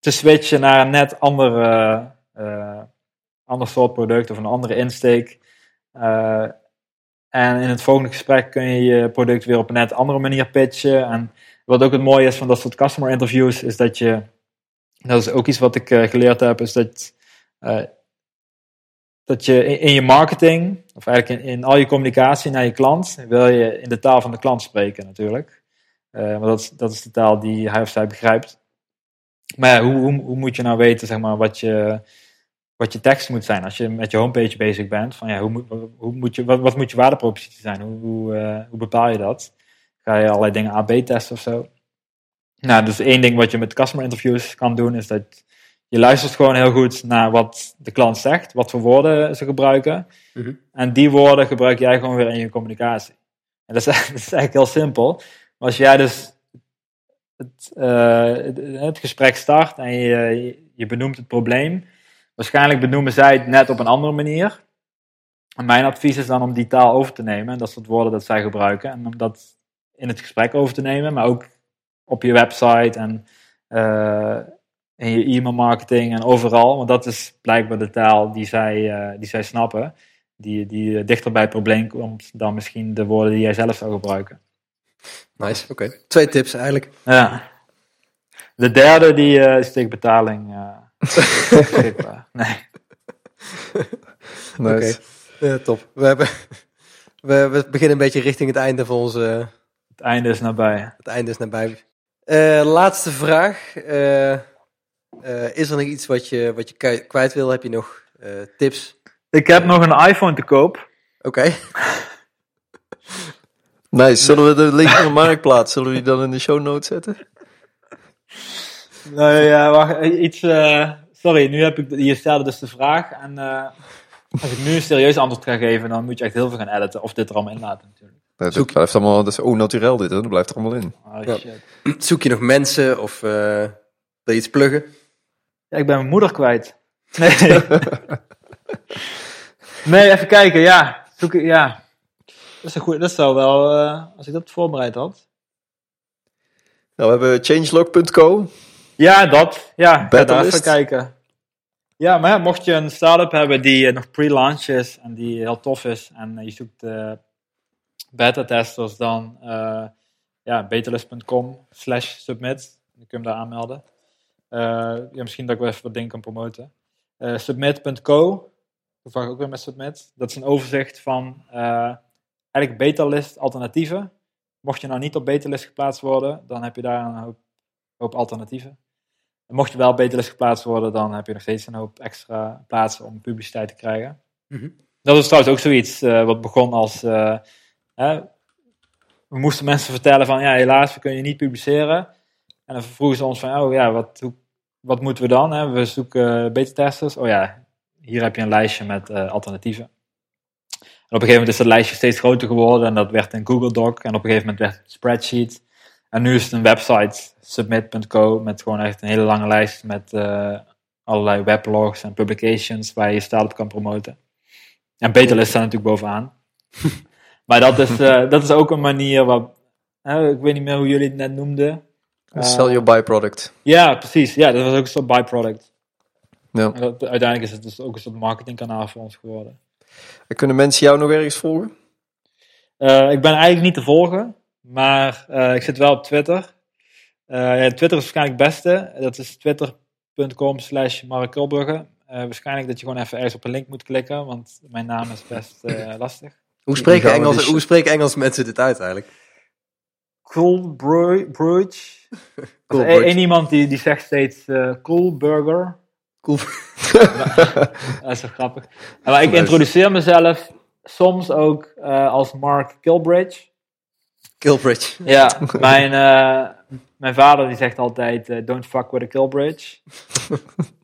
Speaker 2: te switchen naar een net ander, eh, eh, ander soort product of een andere insteek. Eh, en in het volgende gesprek kun je je product weer op een net andere manier pitchen. En wat ook het mooie is van dat soort customer interviews, is dat je, dat is ook iets wat ik geleerd heb, is dat, dat je in, je marketing, of eigenlijk in, in al je communicatie naar je klant, wil je in de taal van de klant spreken natuurlijk. Want dat, dat is de taal die hij of zij begrijpt. Maar ja, hoe, hoe, hoe moet je nou weten zeg maar, wat, je, wat je tekst moet zijn als je met je homepage bezig bent? Van, ja, hoe, moet- hoe moet je, wat, wat moet je waardepropositie zijn? Hoe, hoe, eh, hoe bepaal je dat? Ga je allerlei dingen AB testen of zo? Nou, dus één ding wat je met customer interviews kan doen, is dat je luistert gewoon heel goed naar wat de klant zegt, wat voor woorden ze gebruiken.
Speaker 1: Mhm.
Speaker 2: En die woorden gebruik jij gewoon weer in je communicatie. En dat is, *laughs* dat is eigenlijk heel simpel. Maar als jij dus het, eh, het, gesprek start en je, benoemt het probleem, waarschijnlijk benoemen zij het net op een andere manier. Mijn advies is dan om die taal over te nemen, en dat soort woorden dat zij gebruiken, en om dat in het gesprek over te nemen, maar ook op je website en eh, in je e-mail marketing en overal. Want dat is blijkbaar de taal die zij, eh, die zij snappen. Die, die dichter bij het probleem komt dan misschien de woorden die jij zelf zou gebruiken.
Speaker 1: Nice, oké. Twee tips eigenlijk.
Speaker 2: Ja. De derde die eh, is tegen betaling eh, beschikbaar. *laughs* Nee.
Speaker 3: Nice.
Speaker 1: Oké, Ja, top. We, hebben, we, we beginnen een beetje richting het einde van onze...
Speaker 2: Het einde is nabij.
Speaker 1: Het einde is nabij. Eh, laatste vraag. Eh, eh, is er nog iets wat je, wat je kwi- kwijt wil? Heb je nog eh, tips?
Speaker 2: Ik heb nog een iPhone te koop.
Speaker 1: Oké. *laughs*
Speaker 3: Nice. Zullen we de link naar de marktplaats, zullen we die dan in de show notes zetten?
Speaker 2: Nee, ja, wacht, iets. eh, sorry, nu heb ik. Je stelde dus de vraag. En eh, als ik nu een serieus antwoord ga geven, dan moet je echt heel veel gaan editen. Of dit er allemaal in laten, natuurlijk.
Speaker 3: Dat dat blijft allemaal, dat is oh, naturel dit, hè? dat blijft er allemaal in.
Speaker 2: Oh,
Speaker 1: Ja.
Speaker 2: shit.
Speaker 1: Zoek je nog mensen of eh, wil je iets pluggen?
Speaker 2: Ja, ik ben mijn moeder kwijt. *laughs* Nee. nee, even kijken. Ja, zoek ik. Ja. Dat is een goed. Dat zou wel. eh, als ik dat voorbereid had.
Speaker 3: Nou, we hebben changelog.co.
Speaker 2: Ja, dat. Ja, ga daar even kijken. Ja, maar ja, mocht je een start-up hebben die eh, nog pre-launch is en die heel tof is en eh, je zoekt eh beta-testers, dan eh ja, betalist.com slash submit. Dan kun je hem daar aanmelden. Eh, ja, misschien dat ik wel even wat dingen kan promoten. Eh, submit.co, toevallig ook weer met submit. Dat is een overzicht van eh, eigenlijk betalist alternatieven. Mocht je nou niet op betalist geplaatst worden, dan heb je daar een hoop, hoop alternatieven. En mocht je wel op betalist geplaatst worden, dan heb je nog steeds een hoop extra plaatsen om publiciteit te krijgen.
Speaker 1: Mhm.
Speaker 2: Dat is trouwens ook zoiets eh, wat begon als. eh, hè, we moesten mensen vertellen van ja, helaas, we kunnen je niet publiceren. En dan vroegen ze ons van, oh ja, wat, hoe, wat moeten we dan? Hè? We zoeken beta-testers. Oh ja, hier heb je een lijstje met eh, alternatieven. Op een gegeven moment is dat lijstje steeds groter geworden en dat werd een Google Doc. En op een gegeven moment werd het een spreadsheet. En nu is het een website, submit.co, met gewoon echt een hele lange lijst met eh, allerlei weblogs en publications waar je je start-up kan promoten. En Betalist staat natuurlijk bovenaan. *laughs* maar dat is, eh, dat is ook een manier waarop, eh, ik weet niet meer hoe jullie het net noemden. Eh,
Speaker 3: Sell your byproduct.
Speaker 2: ja, precies. Ja, dat was ook een soort byproduct.
Speaker 3: Ja.
Speaker 2: En uiteindelijk is het dus ook een soort marketingkanaal voor ons geworden.
Speaker 3: En kunnen mensen jou nog ergens volgen?
Speaker 2: Eh, ik ben eigenlijk niet te volgen, maar eh, ik zit wel op Twitter. Eh, ja, Twitter is waarschijnlijk het beste. Dat is twitter.com slash Mark. Eh, waarschijnlijk dat je gewoon even ergens op een link moet klikken, want mijn naam is best eh, *laughs* lastig.
Speaker 1: Hoe spreken, Engels,
Speaker 3: dus-
Speaker 1: hoe spreken Engels mensen dit uit eigenlijk? Cool
Speaker 2: Cool
Speaker 1: Bridge.
Speaker 2: Eén iemand die, die zegt steeds eh Cool Burger.
Speaker 1: Cool. *laughs*
Speaker 2: Dat is wel grappig. Maar ik introduceer mezelf soms ook eh, als Mark Kilbridge.
Speaker 1: Killbridge.
Speaker 2: Ja, *laughs* mijn, eh, mijn vader die zegt altijd: eh, Don't fuck with a Kilbridge. *laughs*